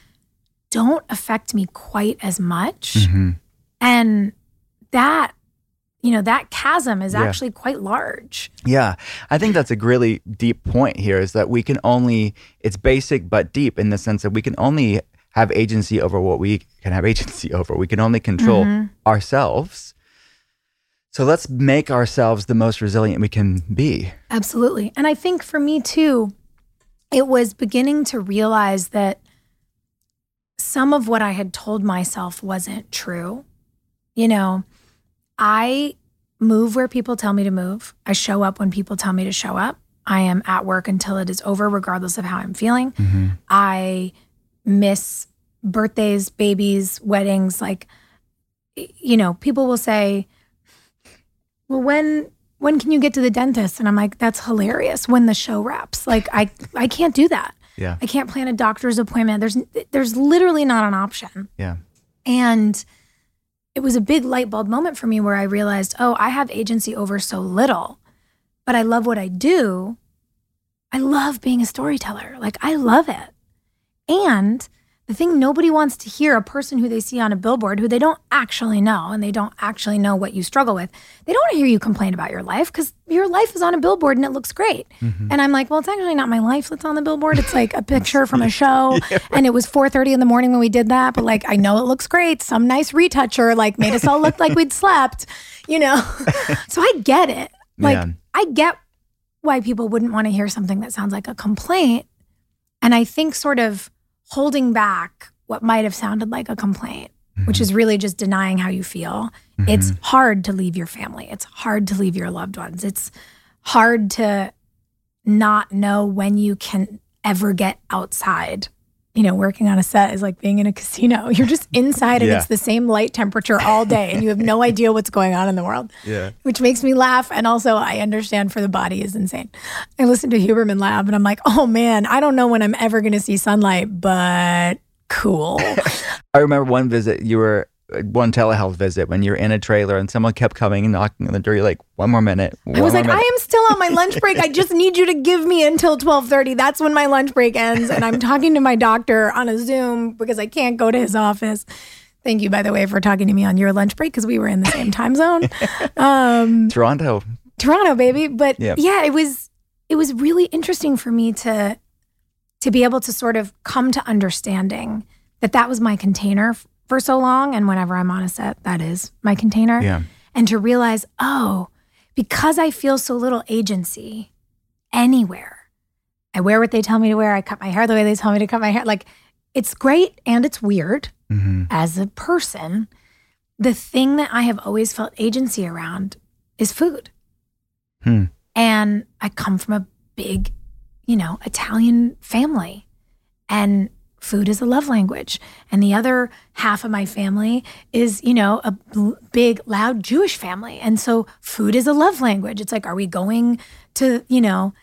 don't affect me quite as much. Mhm. And that you know, that chasm is Yeah. actually quite large. Yeah, I think that's a really deep point here is that we can only, it's basic but deep in the sense that we can only have agency over what we can have [laughs] agency over. We can only control mm-hmm. ourselves. So let's make ourselves the most resilient we can be. Absolutely. And I think for me too, it was beginning to realize that some of what I had told myself wasn't true. You know, I move where people tell me to move, I show up when people tell me to show up. I am at work until it is over, regardless of how I'm feeling. Mm-hmm. I miss birthdays, babies, weddings. Like, you know, people will say, well, when when can you get to the dentist? And I'm like, that's hilarious. When the show wraps, like I I can't do that. Yeah. I can't plan a doctor's appointment. There's there's literally not an option. Yeah. And it was a big light bulb moment for me where I realized, oh, I have agency over so little, but I love what I do. I love being a storyteller. Like, I love it. And the thing nobody wants to hear a person who they see on a billboard who they don't actually know and they don't actually know what you struggle with, they don't want to hear you complain about your life because your life is on a billboard and it looks great. Mm-hmm. And I'm like, well, it's actually not my life that's on the billboard. It's like a [laughs] picture from a show. [laughs] And it was 4:30 in the morning when we did that. But like I know it looks great. Some nice retoucher like made us all look like we'd slept, you know. [laughs] so I get it. Like Yeah. I get why people wouldn't want to hear something that sounds like a complaint. And I think sort of holding back what might have sounded like a complaint, which mm-hmm. is really just denying how you feel. Mm-hmm. It's hard to leave your family. It's hard to leave your loved ones. It's hard to not know when you can ever get outside. You know, working on a set is like being in a casino. [laughs] You're just inside and Yeah. it's the same light temperature all day and you have no [laughs] idea what's going on in the world Yeah. which makes me laugh. And also, I understand for the body is insane. I listen to Huberman Lab and I'm like, oh man, I don't know when I'm ever going to see sunlight, but cool. [laughs] I remember one visit, you were, one telehealth visit when you're in a trailer and someone kept coming and knocking on the door. You're like, one more minute. I was like, more I am still on my [laughs] lunch break. I just need you to give me until 12:30. That's when my lunch break ends. And I'm talking to my doctor on a Zoom because I can't go to his office. Thank you, by the way, for talking to me on your lunch break because we were in the same time zone. [laughs] Um, Toronto. Toronto, baby. But Yep. yeah, it was it was really interesting for me to to be able to sort of come to understanding that that was my container for so long, and whenever I'm on a set, that is my container. Yeah. And to realize, oh, because I feel so little agency anywhere, I wear what they tell me to wear. I cut my hair the way they tell me to cut my hair. Like it's great and it's weird hmm as a person. The thing that I have always felt agency around is food. Hmm. And I come from a big, you know, Italian family. And food is a love language. And the other half of my family is, you know, a big, loud Jewish family. And so food is a love language. It's like, are we going to, you know,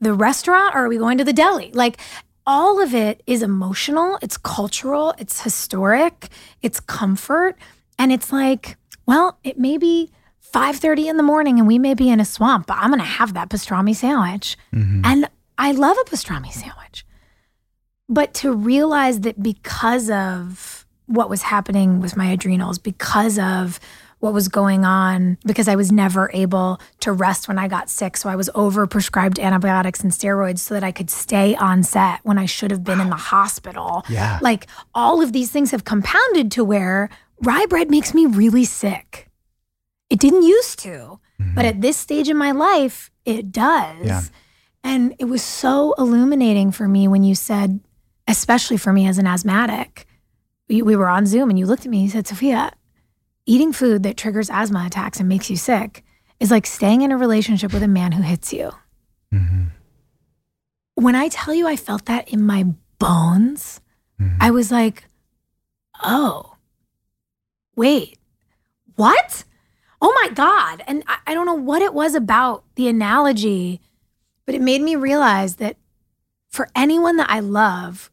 the restaurant or are we going to the deli? Like, all of it is emotional, it's cultural, it's historic, it's comfort. And it's like, well, it may be 5:30 in the morning and we may be in a swamp, but I'm gonna have that pastrami sandwich. Mm-hmm. And I love a pastrami sandwich. But to realize that because of what was happening with my adrenals, because of what was going on, because I was never able to rest when I got sick. So I was over prescribed antibiotics and steroids so that I could stay on set when I should have been in the hospital. Yeah. Like all of these things have compounded to where rye bread makes me really sick. It didn't used to, but mm-hmm. at this stage in my life, it does. Yeah. And it was so illuminating for me when you said, especially for me as an asthmatic, we, we were on Zoom and you looked at me and you said, Sophia, eating food that triggers asthma attacks and makes you sick is like staying in a relationship with a man who hits you. Mm-hmm. When I tell you I felt that in my bones, mm-hmm. I was like, oh, wait, what? Oh my God. And I, I don't know what it was about the analogy, but it made me realize that for anyone that I love,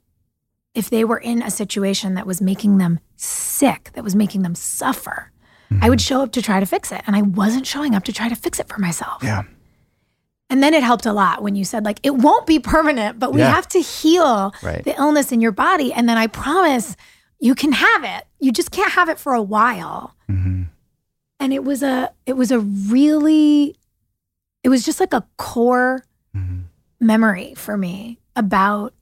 if they were in a situation that was making them sick, that was making them suffer, I would show up to try to fix it. And I wasn't showing up to try to fix it for myself. Yeah. And then it helped a lot when you said, like, it won't be permanent, but we Yeah. have to heal Right. the illness in your body. And then I promise you can have it. You just can't have it for a while. hmm and it was a it was a really it was just like a core Mhm. memory for me about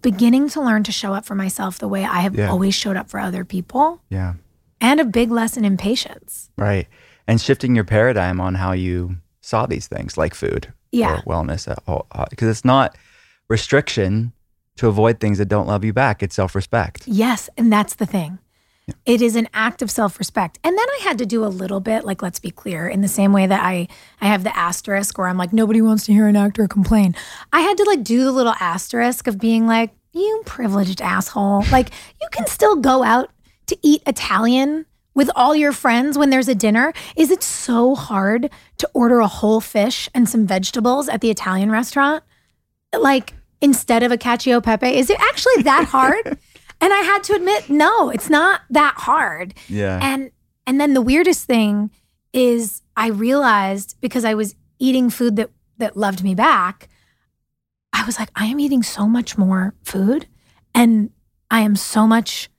beginning to learn to show up for myself the way I have Yeah. always showed up for other people Yeah. and a big lesson in patience. Right. And shifting your paradigm on how you saw these things like food Yeah. or wellness at all. Uh, because it's not restriction to avoid things that don't love you back, it's self respect. Yes, and that's the thing. It is an act of self-respect. And then I had to do a little bit, like let's be clear, in the same way that I I have the asterisk where I'm like nobody wants to hear an actor complain. I had to like do the little asterisk of being like you privileged asshole. Like you can still go out to eat Italian with all your friends when there's a dinner. Is it so hard to order a whole fish and some vegetables at the Italian restaurant? like instead of a cacio pepe is it actually that hard [laughs] and i had to admit no it's not that hard Yeah. and and then the weirdest thing is i realized because i was eating food that that loved me back i was like i am eating so much more food and i am so much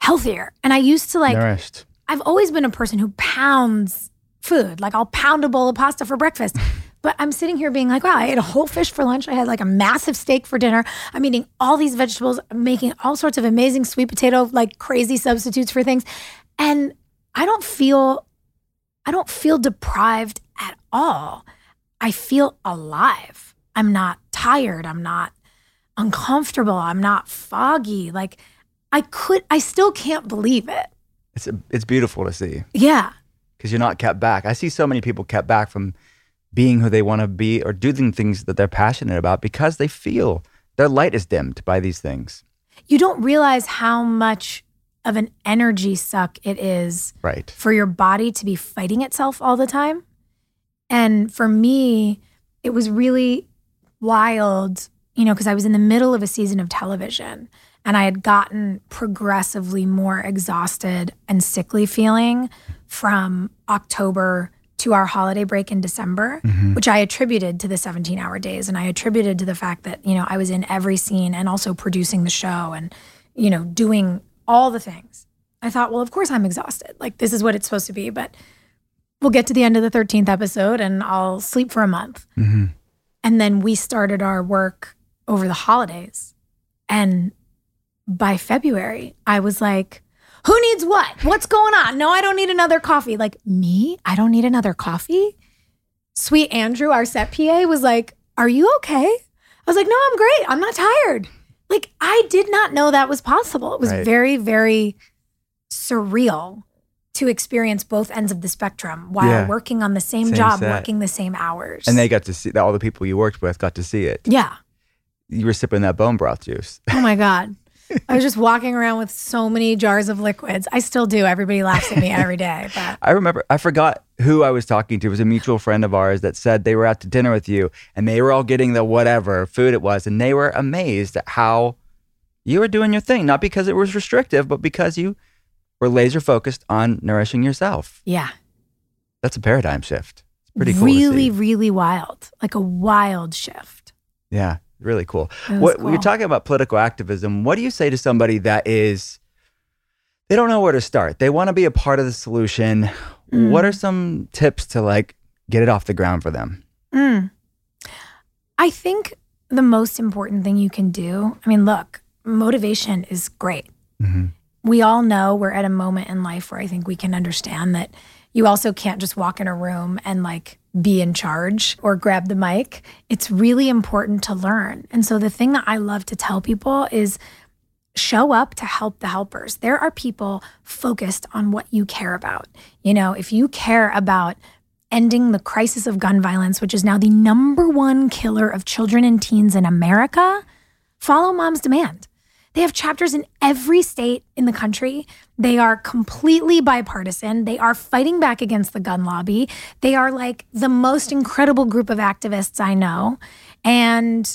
healthier and i used to like Nourished. I've always been a person who pounds food. Like I'll pound a bowl of pasta for breakfast. [laughs] But I'm sitting here being like, wow, I ate a whole fish for lunch. I had like a massive steak for dinner. I'm eating all these vegetables, I'm making all sorts of amazing sweet potato, like crazy substitutes for things. And I don't feel I don't feel deprived at all. I feel alive. I'm not tired. I'm not uncomfortable. I'm not foggy. Like I could I still can't believe it. It's, it's beautiful to see Yeah. because you're not kept back. I see so many people kept back from being who they want to be or doing things that they're passionate about because they feel their light is dimmed by these things. you don't realize how much of an energy suck it is Right. for your body to be fighting itself all the time. And for me, it was really wild, you know, because I was in the middle of a season of television and I had gotten progressively more exhausted and sickly feeling from October to our holiday break in December, which I attributed to the 17 hour days. And I attributed to the fact that, you know, I was in every scene and also producing the show and, you know, doing all the things. I thought, well, of course I'm exhausted. Like, this is what it's supposed to be. But we'll get to the end of the 13th episode and I'll sleep for a month. Mm-hmm. And then we started our work over the holidays. And by February, I was like, who needs what? What's going on? No, I don't need another coffee. Like, me? I don't need another coffee? Sweet Andrew, our set PA, was like, Are you okay? I was like, No, I'm great. I'm not tired. Like, I did not know that was possible. It was Right. very, very surreal to experience both ends of the spectrum while Yeah. working on the same, Same job, set. working the same hours. And they got to see that all the people you worked with got to see it. yeah. You were sipping that bone broth juice. Oh my God. [laughs] I was just walking around with so many jars of liquids. I still do. Everybody laughs at me every day. [laughs] But I remember, I forgot who I was talking to. It was a mutual friend of ours that said they were out to dinner with you and they were all getting the whatever food it was. And they were amazed at how you were doing your thing, not because it was restrictive, but because you were laser focused on nourishing yourself. yeah, That's a paradigm shift. It's pretty cool. really, To see. really wild. Like a wild shift. Yeah, really cool. What when you're talking about political activism, what do you say to somebody that is they don't know where to start? They want to be a part of the solution. Mm. What are some tips to like get it off the ground for them? Mm. I think the most important thing you can do, I mean, look, motivation is great. Mhm. We all know we're at a moment in life where I think we can understand that you also can't just walk in a room and like be in charge or grab the mic. It's really important to learn. And so the thing that I love to tell people is show up to help the helpers. There are people focused on what you care about. You know, if you care about ending the crisis of gun violence, which is now the number one killer of children and teens in America, follow Mom's Demand. They have chapters in every state in the country. They are completely bipartisan. They are fighting back against the gun lobby. They are like the most incredible group of activists I know. And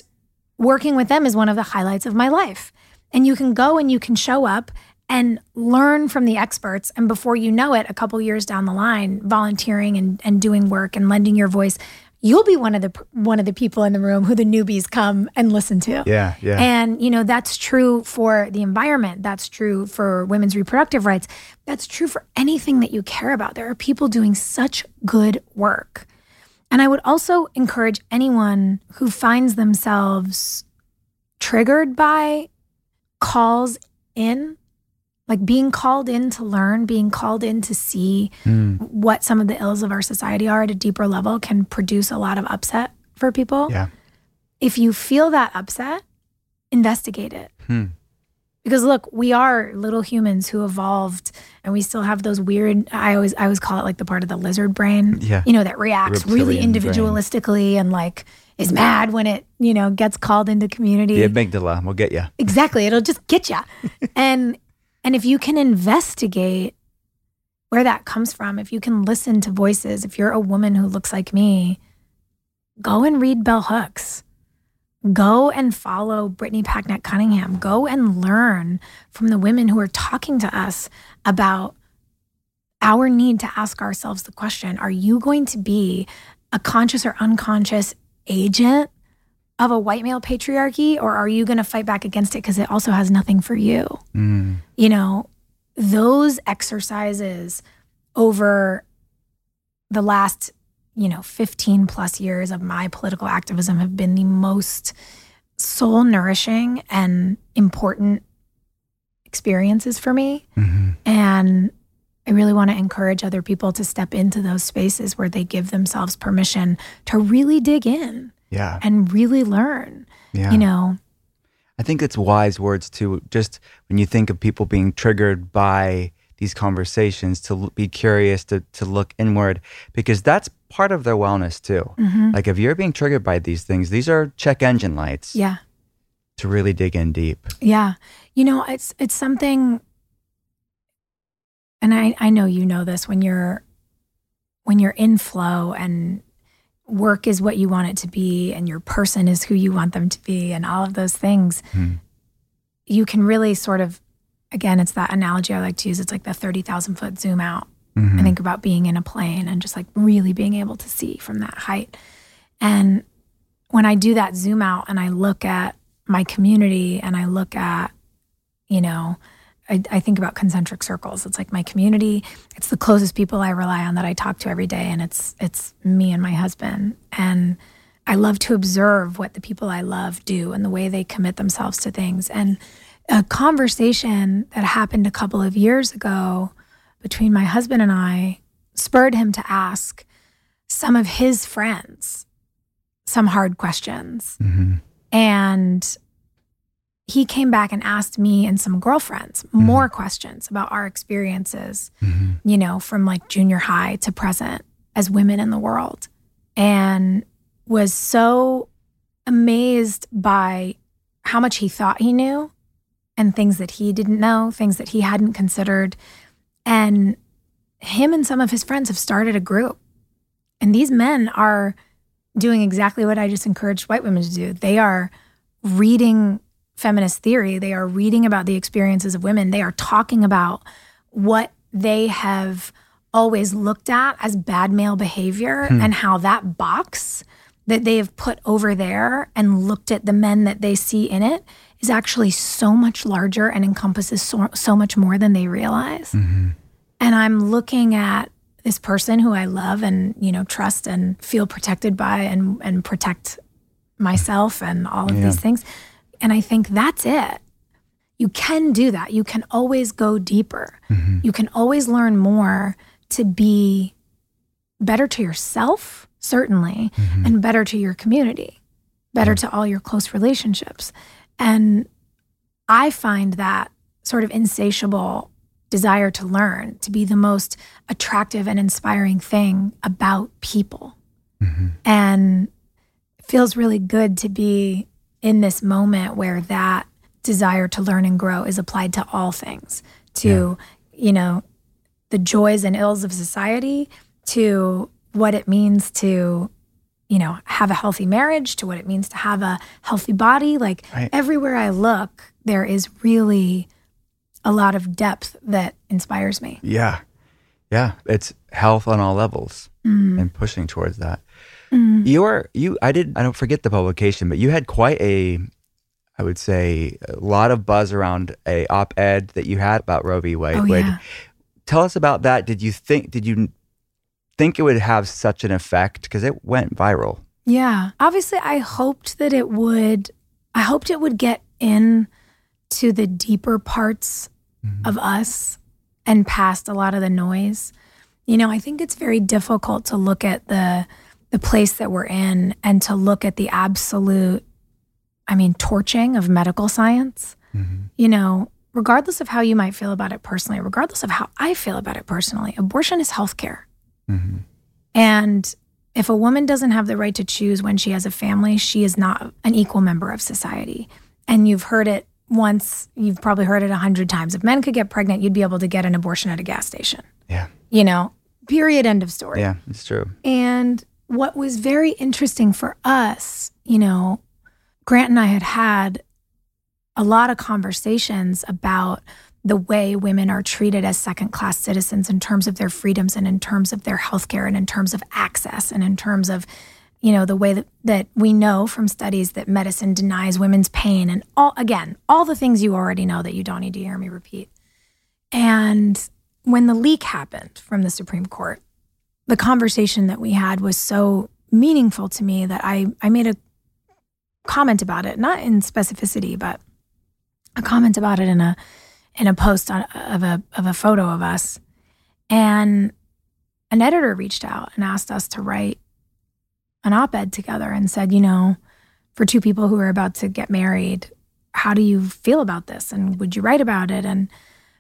working with them is one of the highlights of my life. And you can go and you can show up and learn from the experts. And before you know it, a couple years down the line, volunteering and, and doing work and lending your voice, you'll be one of the one of the people in the room who the newbies come and listen to. Yeah, yeah. And you know, that's true for the environment, that's true for women's reproductive rights. That's true for anything that you care about. There are people doing such good work. And I would also encourage anyone who finds themselves triggered by calls in like being called in to learn, being called in to see Mm. what some of the ills of our society are at a deeper level can produce a lot of upset for people. Yeah. If you feel that upset, investigate it. Hmm. Because look, we are little humans who evolved and we still have those weird I always I always call it like the part of the lizard brain. Yeah. You know, that reacts really Reptilian brain. individualistically and like is mad when it, you know, gets called into community. The amygdala will get you. Exactly. It'll just get you. [laughs] and and if you can investigate where that comes from, if you can listen to voices, if you're a woman who looks like me, go and read Bell Hooks. Go and follow Brittany Packnett Cunningham. Go and learn from the women who are talking to us about our need to ask ourselves the question Are you going to be a conscious or unconscious agent of a white male patriarchy, or are you going to fight back against it because it also has nothing for you? Mm. You know, those exercises over the last, you know, 15 plus years of my political activism have been the most soul nourishing and important experiences for me. Mhm. And I really want to encourage other people to step into those spaces where they give themselves permission to really dig in Yeah. and really learn. Yeah. You know, I think it's wise words too. Just when you think of people being triggered by these conversations, to be curious, to to look inward, because that's part of their wellness too. Mhm. Like if you're being triggered by these things, these are check engine lights yeah. to really dig in deep. Yeah. You know, it's it's something and I I know you know this when you're when you're in flow and work is what you want it to be and your person is who you want them to be and all of those things. Hmm. You can really sort of again, it's that analogy I like to use. It's like the 30,000 foot zoom out. Mhm. I think about being in a plane and just like really being able to see from that height. And when I do that zoom out and I look at my community and I look at, you know, I, I think about concentric circles. It's like my community. It's the closest people I rely on that I talk to every day, and it's it's me and my husband. And I love to observe what the people I love do and the way they commit themselves to things. And a conversation that happened a couple of years ago between my husband and I spurred him to ask some of his friends some hard questions. Mhm. And he came back and asked me and some girlfriends more questions about our experiences, Mhm. you know, from like junior high to present as women in the world. And was so amazed by how much he thought he knew and things that he didn't know, things that he hadn't considered. And him and some of his friends have started a group. And these men are doing exactly what I just encouraged white women to do. They are reading feminist theory, they are reading about the experiences of women, they are talking about what they have always looked at as bad male behavior hmm. and how that box that they have put over there and looked at the men that they see in it is actually so much larger and encompasses so, so much more than they realize. Mm-hmm. And I'm looking at this person who I love and, you know, trust and feel protected by and and protect myself and all of Yeah. these things. And I think that's it. You can do that. You can always go deeper. Mm-hmm. You can always learn more to be better to yourself, certainly, mm-hmm. and better to your community, better to all your close relationships. And I find that sort of insatiable desire to learn to be the most attractive and inspiring thing about people. Mm-hmm. And it feels really good to be in this moment where that desire to learn and grow is applied to all things to, you know, the joys and ills of society, to what it means to, you know, have a healthy marriage, to what it means to have a healthy body. Like Right. everywhere I look, there is really a lot of depth that inspires me. Yeah. Yeah. It's health on all levels Mm. and pushing towards that. Mm. You're you. I did. I don't forget the publication, but you had quite a, I would say, a lot of buzz around a op-ed that you had about Roe v. Wade. Oh, Wade. yeah. Tell us about that. Did you think? Did you think it would have such an effect? Because it went viral. Yeah. Obviously, I hoped that it would, I hoped it would get in to the deeper parts of us and past a lot of the noise. You know, I think it's very difficult to look at the the place that we're in and to look at the absolute I mean torching of medical science. Mm-hmm. You know, regardless of how you might feel about it personally, regardless of how I feel about it personally, abortion is healthcare. Mm-hmm. And if a woman doesn't have the right to choose when she has a family, she is not an equal member of society. And you've heard it once, you've probably heard it a hundred times. If men could get pregnant, you'd be able to get an abortion at a gas station. Yeah. You know, period, end of story. Yeah, it's true. And what was very interesting for us, you know, Grant and I had had a lot of conversations about the way women are treated as second class citizens in terms of their freedoms and in terms of their healthcare and in terms of access and in terms of you know the way that, that we know from studies that medicine denies women's pain and all again all the things you already know that you don't need to hear me repeat. And when the leak happened from the supreme court the conversation that we had was so meaningful to me that I, I made a comment about it, not in specificity, but a comment about it in a in a post on, of a of a photo of us. And an editor reached out and asked us to write an op-ed together and said, you know, for two people who are about to get married, how do you feel about this? And would you write about it? And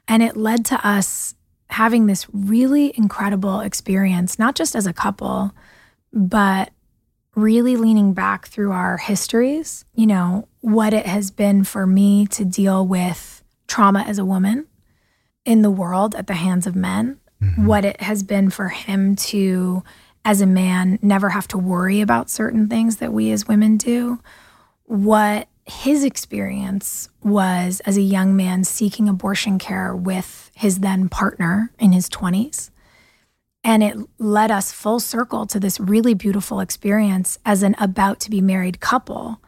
and it led to us having this really incredible experience, not just as a couple, but really leaning back through our histories, you know, what it has been for me to deal with trauma as a woman in the world at the hands of men, mm-hmm. what it has been for him to, as a man, never have to worry about certain things that we as women do, what his experience was as a young man seeking abortion care with his then partner in his 20s. And it led us full circle to this really beautiful experience as an about to be married couple,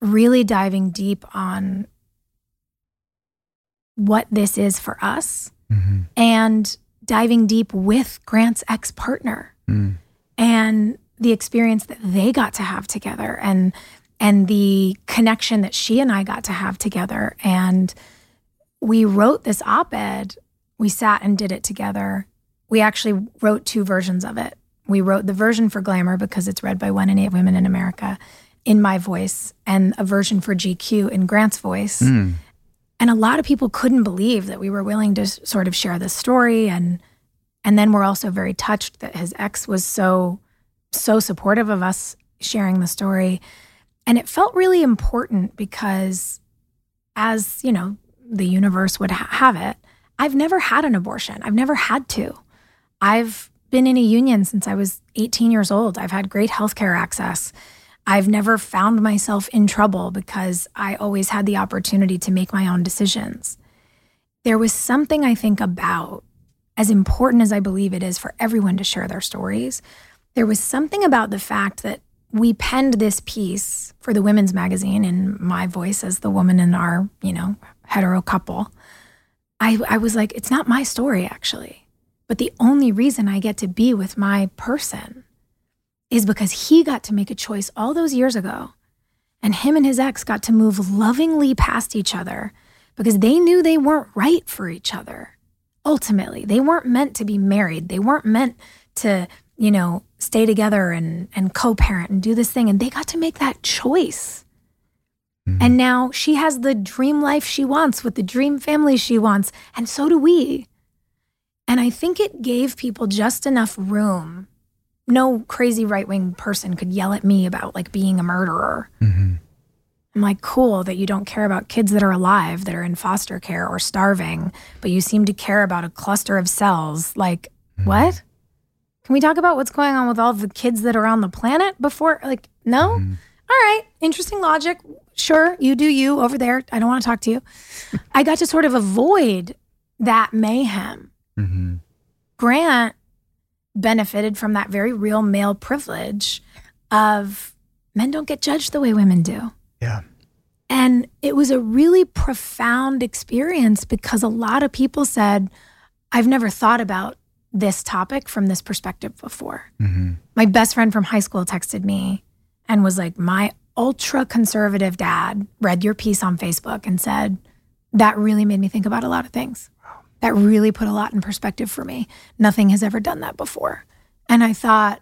really diving deep on what this is for us mm-hmm. and diving deep with Grant's ex partner mm. and the experience that they got to have together and and the connection that she and I got to have together. And we wrote this op-ed. We sat and did it together. We actually wrote two versions of it. We wrote the version for glamour because it's read by one in eight women in america in my voice and a version for gq in grant's voice. Hmm. And a lot of people couldn't believe that we were willing to sort of share this story. And and then we're also very touched that his ex was so so supportive of us sharing the story and it felt really important because as you know the universe would ha- have it i've never had an abortion. I've never had to. I've been in a union since i was 18 years old. I've had great healthcare access. I've never found myself in trouble because I always had the opportunity to make my own decisions. There was something I think about, as important as I believe it is for everyone to share their stories, there was something about the fact that we penned this piece for the women's magazine in my voice as the woman in our, you know, hetero couple. I, I was like, it's not my story actually. But the only reason I get to be with my person is because he got to make a choice all those years ago. And him and his ex got to move lovingly past each other because they knew they weren't right for each other. Ultimately, they weren't meant to be married. They weren't meant to, you know, stay together and, and co parent and do this thing. And they got to make that choice. Mm-hmm. And now she has the dream life she wants with the dream family she wants. And so do we. And I think it gave people just enough room no crazy right wing person could yell at me about like being a murderer. Mm-hmm. I'm like, cool that you don't care about kids that are alive, that are in foster care or starving, but you seem to care about a cluster of cells. Like, mm-hmm. what? Can we talk about what's going on with all the kids that are on the planet before? Like, no? Mm-hmm. All right, interesting logic. Sure, you do you over there. I don't want to talk to you. I got to sort of avoid that mayhem. Mm-hmm. Grant benefited from that very real male privilege of men don't get judged the way women do. Yeah. And it was a really profound experience because a lot of people said, I've never thought about this topic from this perspective before. hmm My best friend from high school texted me and was like, My ultra conservative dad read your piece on Facebook and said, That really made me think about a lot of things. That really put a lot in perspective for me. Nothing has ever done that before. And I thought,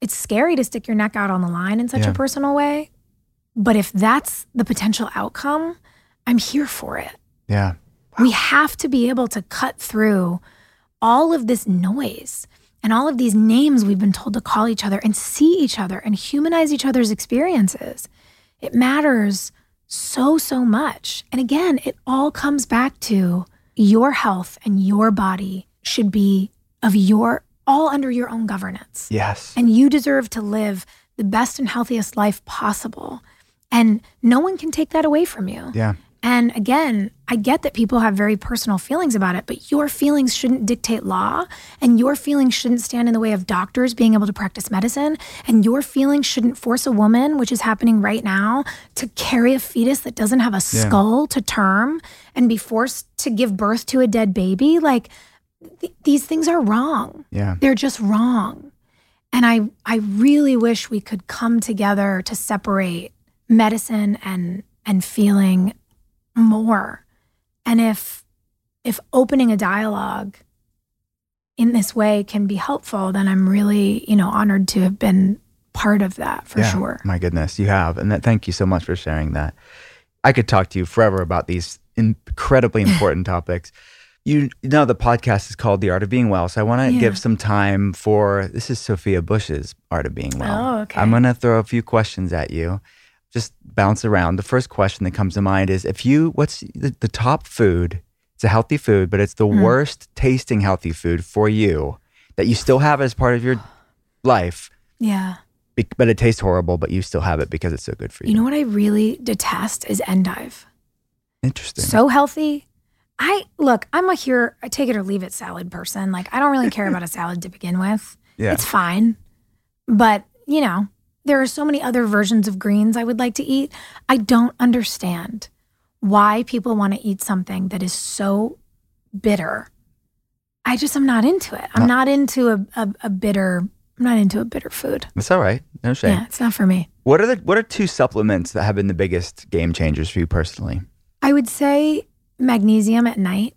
it's scary to stick your neck out on the line in such Yeah. a personal way. But if that's the potential outcome, I'm here for it. Yeah. We have to be able to cut through all of this noise and all of these names we've been told to call each other and see each other and humanize each other's experiences. It matters so, so much. And again, it all comes back to your health and your body should be of your all under your own governance. Yes. And you deserve to live the best and healthiest life possible. And no one can take that away from you. yeah. And again, I get that people have very personal feelings about it, but your feelings shouldn't dictate law, and your feelings shouldn't stand in the way of doctors being able to practice medicine, and your feelings shouldn't force a woman, which is happening right now, to carry a fetus that doesn't have a skull to term and be forced to give birth to a dead baby. Like th- these things are wrong. Yeah. They're just wrong. And I I really wish we could come together to separate medicine and and feeling more. And if if opening a dialogue in this way can be helpful, then I'm really, you know, honored to have been part of that for Yeah. sure. My goodness, you have. And that, thank you so much for sharing that. I could talk to you forever about these incredibly [laughs] important topics. You know, the podcast is called The Art of Being Well. So I want to Yeah. give some time for this is Sophia Bush's Art of Being Well. Oh, okay. I'm going to throw a few questions at you. Just bounce around. The first question that comes to mind is if you, what's the, the top food? It's a healthy food, but it's the Hmm. worst tasting healthy food for you that you still have as part of your life, Yeah. be- but it tastes horrible, but you still have it because it's so good for you. You know what I really detest is endive. Interesting. So healthy. I look, I'm a here, I take it or leave it salad person. Like I don't really care about a salad to begin with. [laughs] yeah. It's fine. But, you know, there are so many other versions of greens I would like to eat. I don't understand why people want to eat something that is so bitter. I just am not into it. I'm No. not into a, a, a bitter, I'm not into a bitter food. That's all right. No shame. Yeah, it's not for me. What are the what are two supplements that have been the biggest game changers for you personally? I would say magnesium at night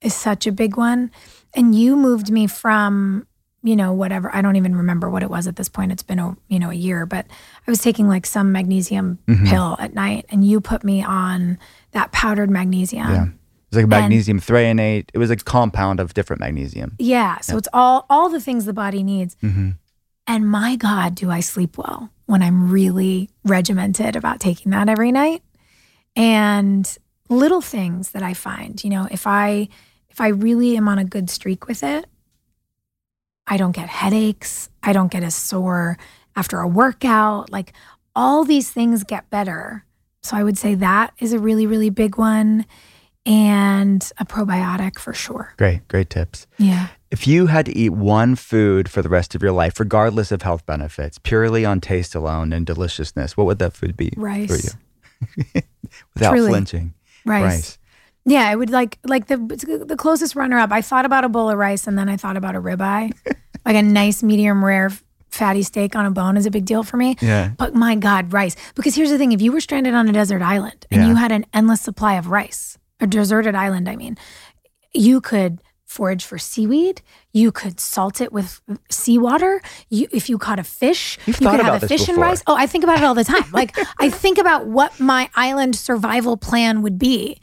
is such a big one. And you moved me from, you know, whatever. I don't even remember what it was at this point. It's been a, you know, a year, but I was taking like some magnesium Mhm. pill at night and you put me on that powdered magnesium. Yeah. It's like magnesium threonate. It was like a compound of different magnesium. Yeah, so it's all all the things the body needs. Mm-hmm. And my God, do I sleep well when I'm really regimented about taking that every night? And little things that I find, you know, if I if I really am on a good streak with it, I don't get headaches, I don't get as sore after a workout, like all these things get better. So I would say that is a really really big one and a probiotic for sure. Great, great tips. Yeah. If you had to eat one food for the rest of your life, regardless of health benefits, purely on taste alone and deliciousness, what would that food be Rice. for you? [laughs] Without Truly. flinching. Rice. Yeah, I would like like the the closest runner up. I thought about a bowl of rice and then I thought about a ribeye. [laughs] like a nice medium rare fatty steak on a bone is a big deal for me. Yeah. But my God, rice. Because here's the thing: if you were stranded on a desert island and Yeah. you had an endless supply of rice, a deserted island, I mean, you could forage for seaweed. You could salt it with seawater. You, if you caught a fish, You've you could have a fish and rice. Oh, I think about it all the time. Like I think about what my island survival plan would be,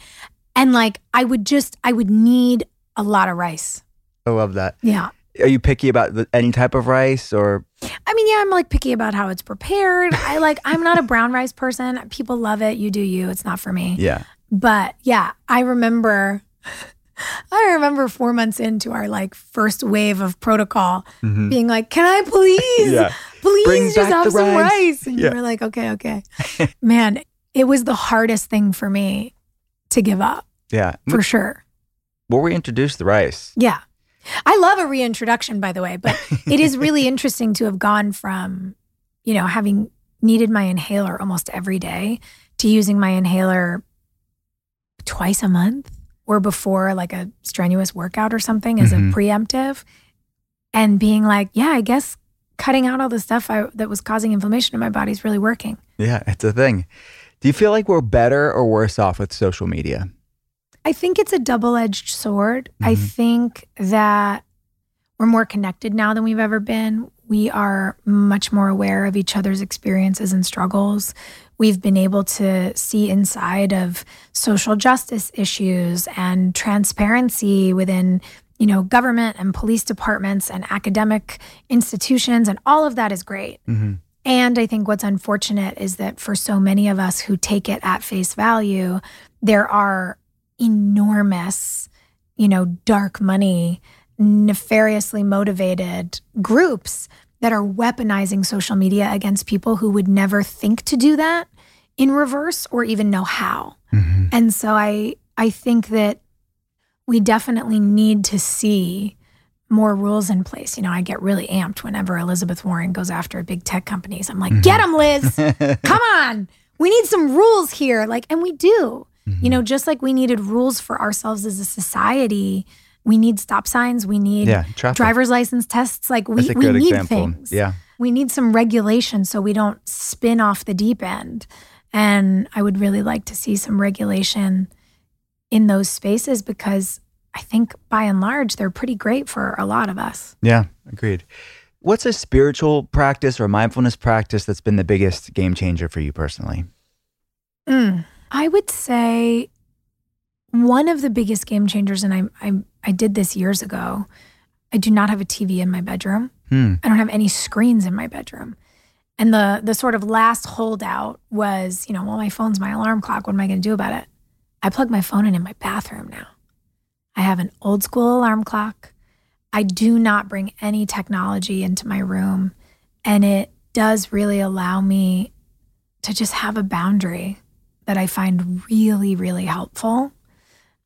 and like I would just, I would need a lot of rice. I love that. Yeah. Are you picky about the, any type of rice or I mean, yeah, I'm like picky about how it's prepared. I like, I'm not a brown rice person. People love it. You do you. It's not for me. yeah? But yeah, I remember [laughs] I remember four months into our like first wave of protocol Mhm. being like, Can I please, Yeah. please Bring just have some rice." rice? And Yeah. you were like, Okay, okay. [laughs] Man, it was the hardest thing for me to give up Yeah. for sure. Were we introduced the rice? Yeah. I love a reintroduction, by the way, but [laughs] it is really interesting to have gone from, you know, having needed my inhaler almost every day to using my inhaler twice a month or before like a strenuous workout or something as Mhm. a preemptive and being like, yeah, I guess cutting out all the stuff I, that was causing inflammation in my body is really working. Yeah, it's a thing. Do you feel like we're better or worse off with social media? I think it's a double edged sword. I Mhm. think that we're more connected now than we've ever been. We are much more aware of each other's experiences and struggles. We've been able to see inside of social justice issues and transparency within, you know, government and police departments and academic institutions and all of that is great. Mm-hmm. And I think what's unfortunate is that for so many of us who take it at face value, there are enormous, you know, dark money, nefariously motivated groups that are weaponizing social media against people who would never think to do that in reverse or even know how. Mm-hmm. And so I I think that we definitely need to see more rules in place. You know, I get really amped whenever Elizabeth Warren goes after big tech companies. I'm like, get them, Liz. [laughs] Come on. We need some rules here." Like and we do. Mm-hmm. You know, just like we needed rules for ourselves as a society, we need stop signs, we need Yeah, traffic. driver's license tests. Like we, we need example. things. Yeah. We need some regulation so we don't spin off the deep end. And I would really like to see some regulation in those spaces because I think by and large, they're pretty great for a lot of us. Yeah, agreed. What's a spiritual practice or mindfulness practice that's been the biggest game changer for you personally? Mm. I would say one of the biggest game changers, and I, I, I did this years ago. I do not have a TV in my bedroom. Hmm. I don't have any screens in my bedroom. And the the sort of last holdout was, you know, well, my phone's my alarm clock. What am I going to do about it? I plug my phone in in my bathroom now. I have an old school alarm clock. I do not bring any technology into my room, and it does really allow me to just have a boundary that I find really, really helpful.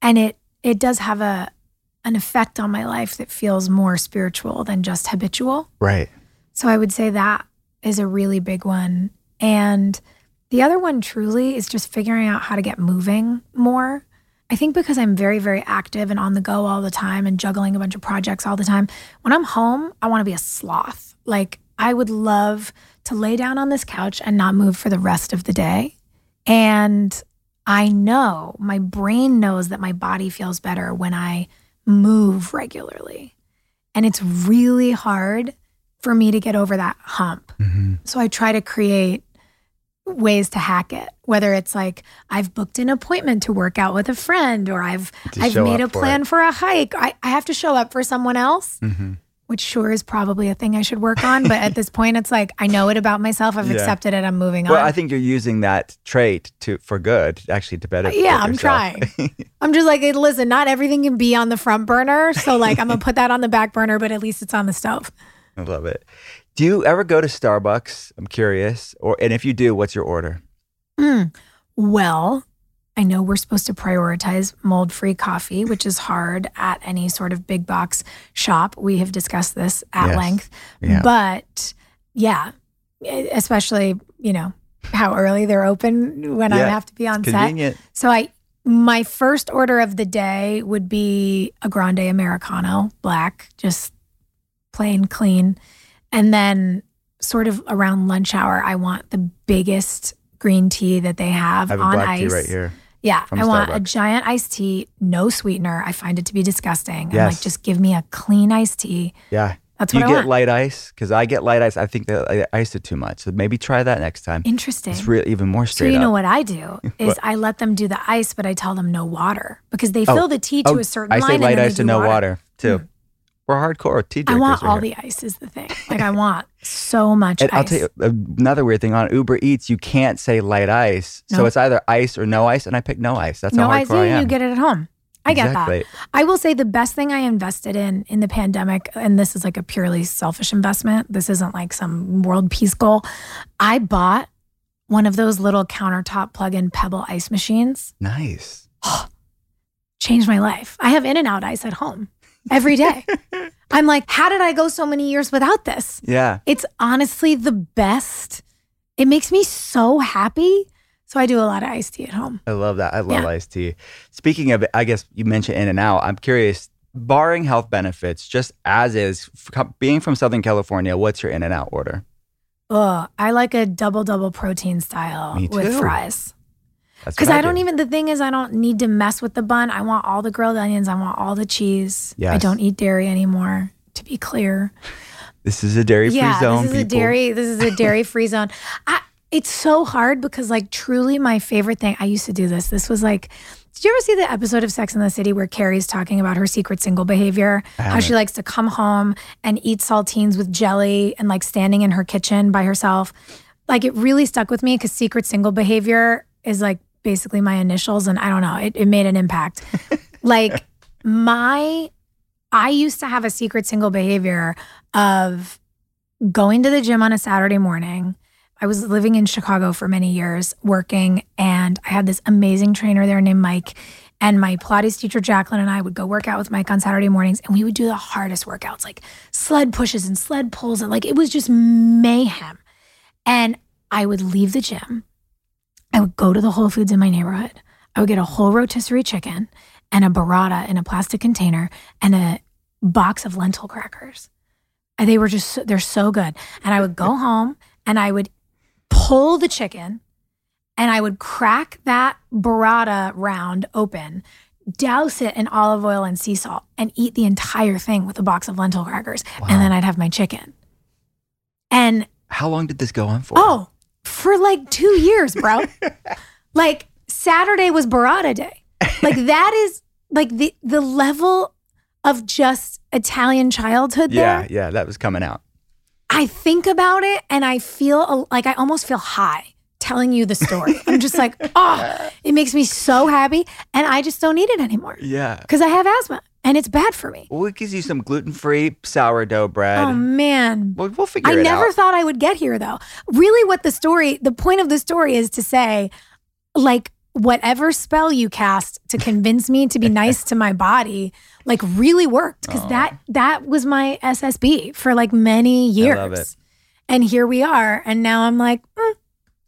And it it does have a an effect on my life that feels more spiritual than just habitual. Right. So I would say that is a really big one. And the other one truly is just figuring out how to get moving more. I think because I'm very, very active and on the go all the time and juggling a bunch of projects all the time, when I'm home, I want to be a sloth. Like, I would love to lay down on this couch and not move for the rest of the day. And I know my brain knows that my body feels better when I move regularly. And it's really hard for me to get over that hump. Mm-hmm. So I try to create ways to hack it, whether it's like I've booked an appointment to work out with a friend or I've I've made a for plan it. for a hike. I, I have to show up for someone else, Mm-hmm. Which sure is probably a thing I should work on. But at this [laughs] point it's like I know it about myself. I've Yeah. accepted it. I'm moving Well, on. Well, I think you're using that trait to for good, actually, to better. yeah, fit I'm yourself. trying. [laughs] I'm just like, hey, listen, not everything can be on the front burner. So like I'm gonna put that on the back burner, but at least it's on the stove. I love it. Do you ever go to Starbucks? I'm curious. Or and if you do, what's your order? Mm. Well, I know we're supposed to prioritize mold free coffee, which is hard at any sort of big box shop. We have discussed this at Yes. length. Yeah. But yeah, especially, you know, how early they're open when I have to be on set. Convenient. So I my first order of the day would be a grande americano, black, just plain clean. And then sort of around lunch hour, I want the biggest green tea that they have I have on black ice. tea right here. Yeah, I want a giant iced tea, no sweetener. I find it to be disgusting. I'm like, just give me a clean iced tea. Yeah. That's Do you what I get want. light ice? Because I get light ice. I think that I iced it too much. So maybe try that next time. Interesting. It's really even more straight. So you know up. what I do [laughs] is I let them do the ice, but I tell them no water because they Oh. fill the tea to Oh, a certain I line. say and light ice and no water, too. Mm. We're hardcore tea I want right all here. the ice is the thing. Like I want so [laughs] much And ice. I'll tell you uh, another weird thing on Uber Eats, you can't say light ice. So it's either ice or no ice, and I pick no ice. That's no how ice, hardcore I am. you get it at home. I get Exactly. that. I will say the best thing I invested in in the pandemic, and this is like a purely selfish investment. This isn't like some world peace goal. I bought one of those little countertop plug-in pebble ice machines. Nice. [gasps] Changed my life. I have In-N-Out ice at home. Every day. [laughs] I'm like, how did I go so many years without this? Yeah. It's honestly the best. It makes me so happy. So I do a lot of iced tea at home. I love that. I love Yeah. iced tea. Speaking of, I guess you mentioned In-N-Out. I'm curious, barring health benefits, just as is, being from Southern California, what's your In-N-Out order? Oh, I like a double double protein style with fries. Because what I don't do. even, the thing is, I don't need to mess with the bun. I want all the grilled onions. I want all the cheese. I don't eat dairy anymore, to be clear. This is a dairy free yeah, zone. this is a dairy. This is a [laughs] dairy free zone. I, it's so hard because, like, truly, my favorite thing. I used to do this. This was like, did you ever see the episode of Sex in the City where Carrie's talking about her secret single behavior? How she likes to come home and eat saltines with jelly and like standing in her kitchen by herself. Like, it really stuck with me because secret single behavior is like basically my initials, and I don't know, it, it made an impact. [laughs] like, my I used to have a secret single behavior of going to the gym on a Saturday morning. I was living in Chicago for many years, working, and I had this amazing trainer there named Mike. And my Pilates teacher, Jacqueline, and I would go work out with Mike on Saturday mornings, and we would do the hardest workouts, like sled pushes and sled pulls. And like it was just mayhem. And I would leave the gym. I would go to the Whole Foods in my neighborhood. I would get a whole rotisserie chicken and a burrata in a plastic container and a box of lentil crackers. And they were just, they're so good. And I would go home and I would pull the chicken and I would crack that burrata round open, douse it in olive oil and sea salt, and eat the entire thing with a box of lentil crackers. And then I'd have my chicken. And How long did this go on for? Oh, for like two years, bro. [laughs] like Saturday was burrata day. Like that is like the the level of just Italian childhood yeah, there. yeah, that was coming out. I think about it and I feel like I almost feel high telling you the story. I'm just like, oh, [laughs] it makes me so happy, and I just don't eat it anymore Yeah. because I have asthma and it's bad for me. Well, it gives you some gluten free sourdough bread. Oh man. we'll, we'll figure I it out. I never thought I would get here though. Really, what the story, the point of the story is to say, like, whatever spell you cast to convince me to be nice to my body, like, really worked because that that was my SSB for like many years. I love it. And here we are, and now I'm like, mm,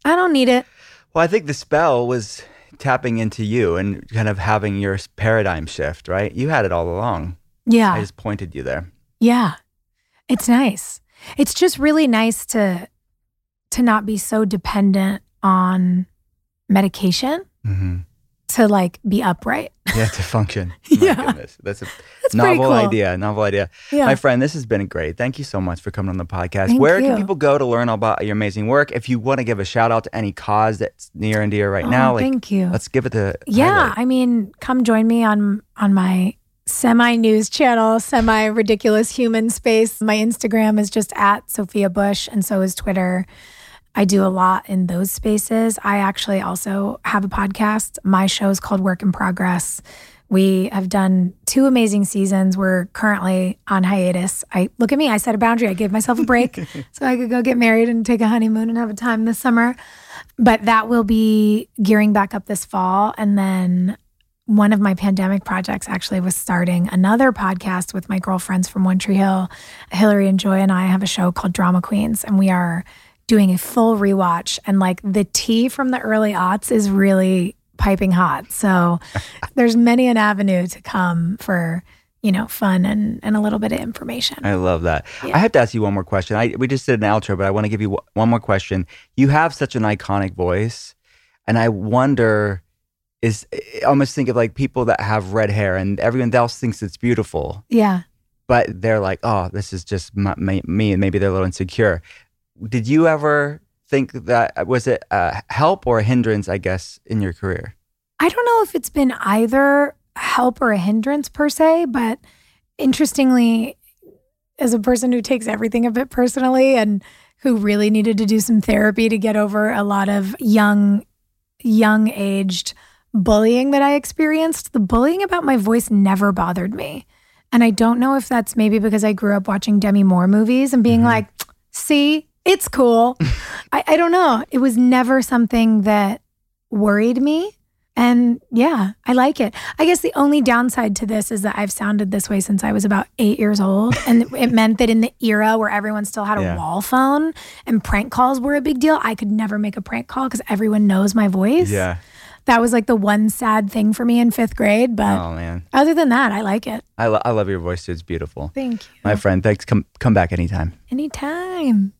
I don't need it. Well, I think the spell was tapping into you and kind of having your paradigm shift, right? You had it all along. Yeah, I just pointed you there. yeah, it's nice. It's just really nice to to not be so dependent on medication hmm to like be upright. [laughs] Yeah, to function. [laughs] My Yeah. goodness. That's a That's novel cool. idea. Novel idea. Yeah. My friend, this has been great. Thank you so much for coming on the podcast. Thank Where you. can people go to learn about your amazing work? If you want to give a shout out to any cause that's near and dear right Oh, now, like thank you. let's give it the Yeah, highlight. I mean, come join me on on my semi news channel, semi ridiculous human space. My Instagram is just at Sophia Bush, and so is Twitter. I do a lot in those spaces. I actually also have a podcast. My show is called Work in Progress. We have done two amazing seasons. We're currently on hiatus. I look at me, I set a boundary. I gave myself a break [laughs] so I could go get married and take a honeymoon and have a time this summer. But that will be gearing back up this fall. And then one of my pandemic projects actually was starting another podcast with my girlfriends from One Tree Hill. Hilarie and Joy and I have a show called Drama Queens, and we are doing a full rewatch. And like the tea from the early aughts is really piping hot. So [laughs] there's many an avenue to come for, you know, fun and, and a little bit of information. I love that. I have to ask you one more question. I we just did an outro, but I want to give you one- one more question. You have such an iconic voice, and I wonder is I almost think of like people that have red hair, and everyone else thinks it's beautiful, Yeah. but they're like, oh, this is just my, my, me, and maybe they're a little insecure. Did you ever think that was it a help or a hindrance? I guess in your career. I don't know if it's been either help or a hindrance per se, but interestingly, as a person who takes everything a bit personally and who really needed to do some therapy to get over a lot of young, young aged bullying that I experienced, the bullying about my voice never bothered me. And I don't know if that's maybe because I grew up watching Demi Moore movies and being mm-hmm. like, see, it's cool. [laughs] I, I don't know. It was never something that worried me. And yeah, I like it. I guess the only downside to this is that I've sounded this way since I was about eight years old. And [laughs] it meant that in the era where everyone still had a Yeah. wall phone and prank calls were a big deal, I could never make a prank call because everyone knows my voice. Yeah. That was like the one sad thing for me in fifth grade. But Oh man, other than that, I like it. I, lo- I love your voice too. It's beautiful. Thank you. My friend, thanks. Come come back anytime. Anytime.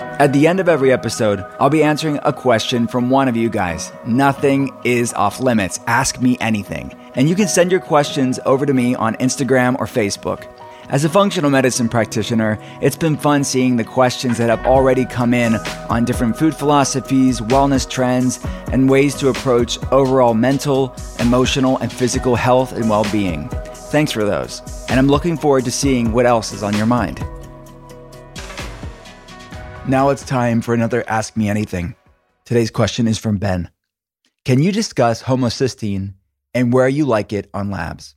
At the end of every episode, I'll be answering a question from one of you guys. Nothing is off limits. Ask me anything. And you can send your questions over to me on Instagram or Facebook. As a functional medicine practitioner, it's been fun seeing the questions that have already come in on different food philosophies, wellness trends, and ways to approach overall mental, emotional, and physical health and well being. Thanks for those. And I'm looking forward to seeing what else is on your mind. Now it's time for another Ask Me Anything. Today's question is from Ben. Can you discuss homocysteine and where you like it on labs?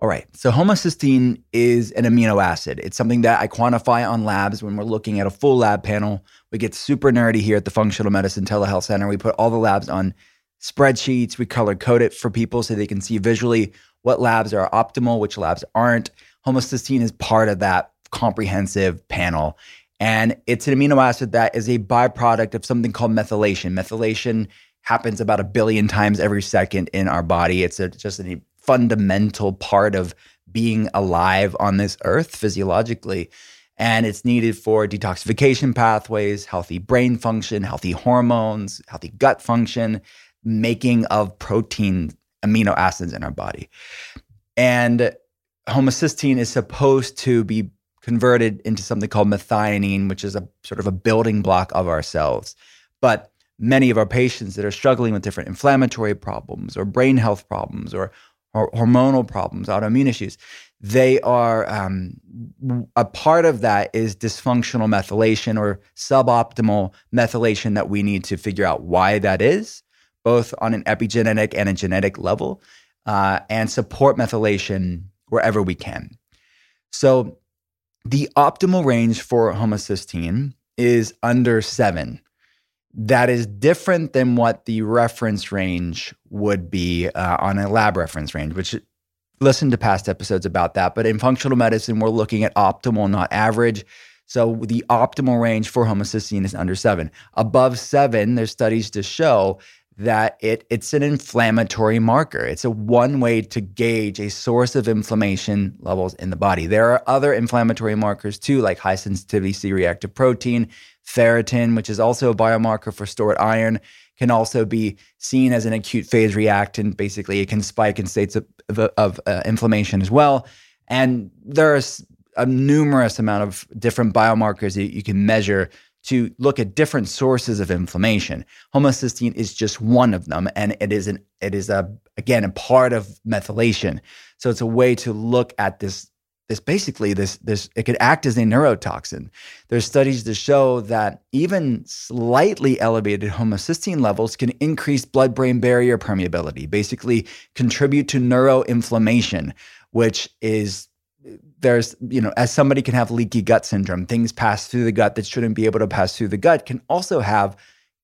All right, so homocysteine is an amino acid. It's something that I quantify on labs when we're looking at a full lab panel. We get super nerdy here at the Functional Medicine Telehealth Center. We put all the labs on spreadsheets. We color code it for people so they can see visually what labs are optimal, which labs aren't. Homocysteine is part of that comprehensive panel. And it's an amino acid that is a byproduct of something called methylation. Methylation happens about a billion times every second in our body. It's a, just a fundamental part of being alive on this earth physiologically. And it's needed for detoxification pathways, healthy brain function, healthy hormones, healthy gut function, making of protein amino acids in our body. And homocysteine is supposed to be converted into something called methionine, which is a sort of a building block of ourselves. But many of our patients that are struggling with different inflammatory problems or brain health problems or, or hormonal problems, autoimmune issues, they are um, a part of that is dysfunctional methylation or suboptimal methylation that we need to figure out why that is, both on an epigenetic and a genetic level, uh, and support methylation wherever we can. So the optimal range for homocysteine is under seven. That is different than what the reference range would be uh, on a lab reference range, which listen to past episodes about that. But in functional medicine, we're looking at optimal, not average. So the optimal range for homocysteine is under seven. Above seven, there's studies to show that it it's an inflammatory marker. It's a one way to gauge a source of inflammation levels in the body. There are other inflammatory markers too, like high sensitivity C-reactive protein, ferritin, which is also a biomarker for stored iron, can also be seen as an acute phase reactant. Basically, it can spike in states of, of, of uh, inflammation as well. And there are a numerous amount of different biomarkers that you can measure to look at different sources of inflammation. Homocysteine is just one of them, and it is an it is a again a part of methylation. So it's a way to look at this this basically this this it could act as a neurotoxin. There's studies to show that even slightly elevated homocysteine levels can increase blood-brain barrier permeability, basically contribute to neuroinflammation, which is there's, you know, as somebody can have leaky gut syndrome, things pass through the gut that shouldn't be able to pass through the gut can also have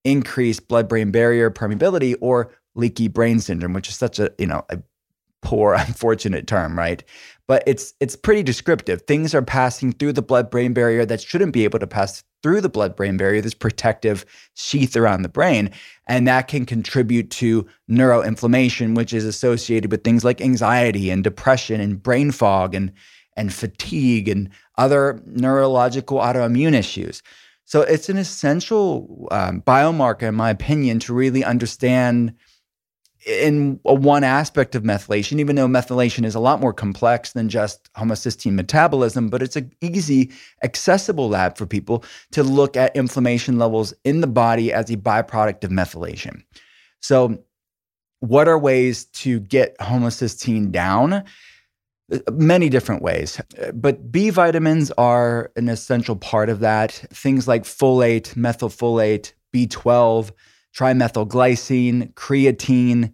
increased blood brain barrier permeability or leaky brain syndrome, which is such a, you know, a poor, [laughs] unfortunate term, right? But it's it's pretty descriptive. Things are passing through the blood brain barrier that shouldn't be able to pass through the blood brain barrier, this protective sheath around the brain. And that can contribute to neuroinflammation, which is associated with things like anxiety and depression and brain fog and and fatigue and other neurological autoimmune issues. So it's an essential um, biomarker, in my opinion, to really understand in one aspect of methylation, even though methylation is a lot more complex than just homocysteine metabolism, but it's an easy, accessible lab for people to look at inflammation levels in the body as a byproduct of methylation. So, what are ways to get homocysteine down? Many different ways, but B vitamins are an essential part of that. Things like folate, methylfolate, B12, trimethylglycine, creatine,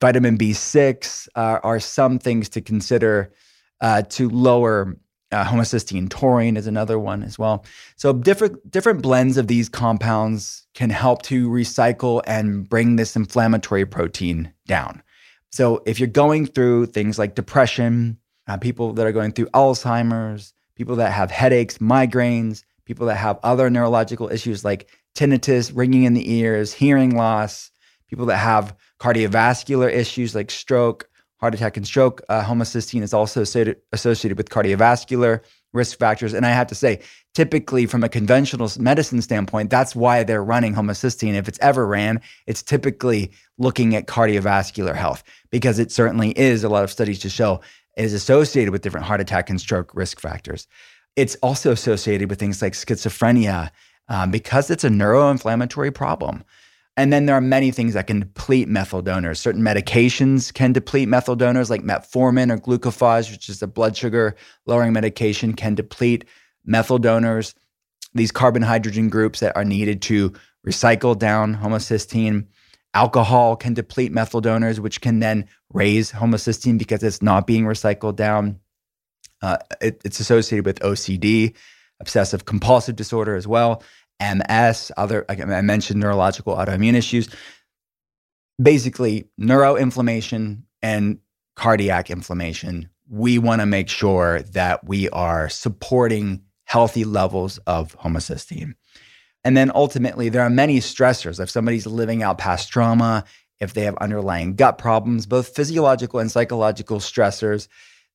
vitamin B6 uh, are some things to consider uh, to lower Uh, homocysteine taurine is another one as well. So different different blends of these compounds can help to recycle and bring this inflammatory protein down. So if you're going through things like depression, uh, people that are going through Alzheimer's, people that have headaches, migraines, people that have other neurological issues like tinnitus, ringing in the ears, hearing loss, people that have cardiovascular issues like stroke, heart attack, and stroke. Uh, homocysteine is also associated with cardiovascular risk factors. And I have to say, typically from a conventional medicine standpoint, that's why they're running homocysteine. If it's ever ran, it's typically looking at cardiovascular health because it certainly is. A lot of studies to show is associated with different heart attack and stroke risk factors. It's also associated with things like schizophrenia um, because it's a neuroinflammatory problem. And then there are many things that can deplete methyl donors. Certain medications can deplete methyl donors, like metformin or glucophage, which is a blood sugar lowering medication, can deplete methyl donors. These carbon hydrogen groups that are needed to recycle down homocysteine. Alcohol can deplete methyl donors, which can then raise homocysteine because it's not being recycled down. Uh, it, it's associated with OCD, obsessive compulsive disorder as well. MS, other, I mentioned neurological autoimmune issues. Basically, neuroinflammation and cardiac inflammation. We want to make sure that we are supporting healthy levels of homocysteine. And then ultimately, there are many stressors. If somebody's living out past trauma, if they have underlying gut problems, both physiological and psychological stressors,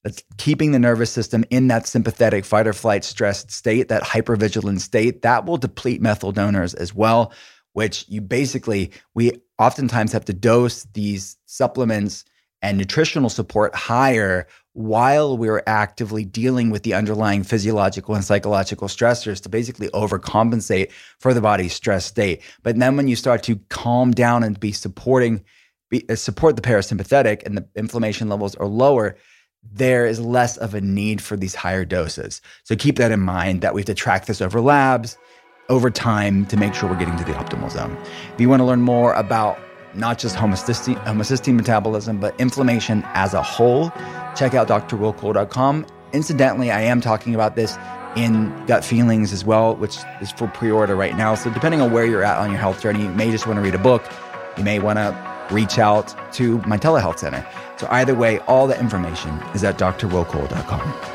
that's keeping the nervous system in that sympathetic fight or flight stressed state, that hypervigilant state, that will deplete methyl donors as well, which you basically, we oftentimes have to dose these supplements and nutritional support higher while we're actively dealing with the underlying physiological and psychological stressors to basically overcompensate for the body's stress state. But then when you start to calm down and be supporting, be, uh, support the parasympathetic and the inflammation levels are lower, there is less of a need for these higher doses. So keep that in mind that we have to track this over labs over time to make sure we're getting to the optimal zone. If you want to learn more about not just homocysteine, homocysteine metabolism, but inflammation as a whole, check out drwillcole.com. Incidentally, I am talking about this in Gut Feelings as well, which is for pre order right now. So, depending on where you're at on your health journey, you may just want to read a book. You may want to reach out to my telehealth center. So, either way, all the information is at drwillcole.com.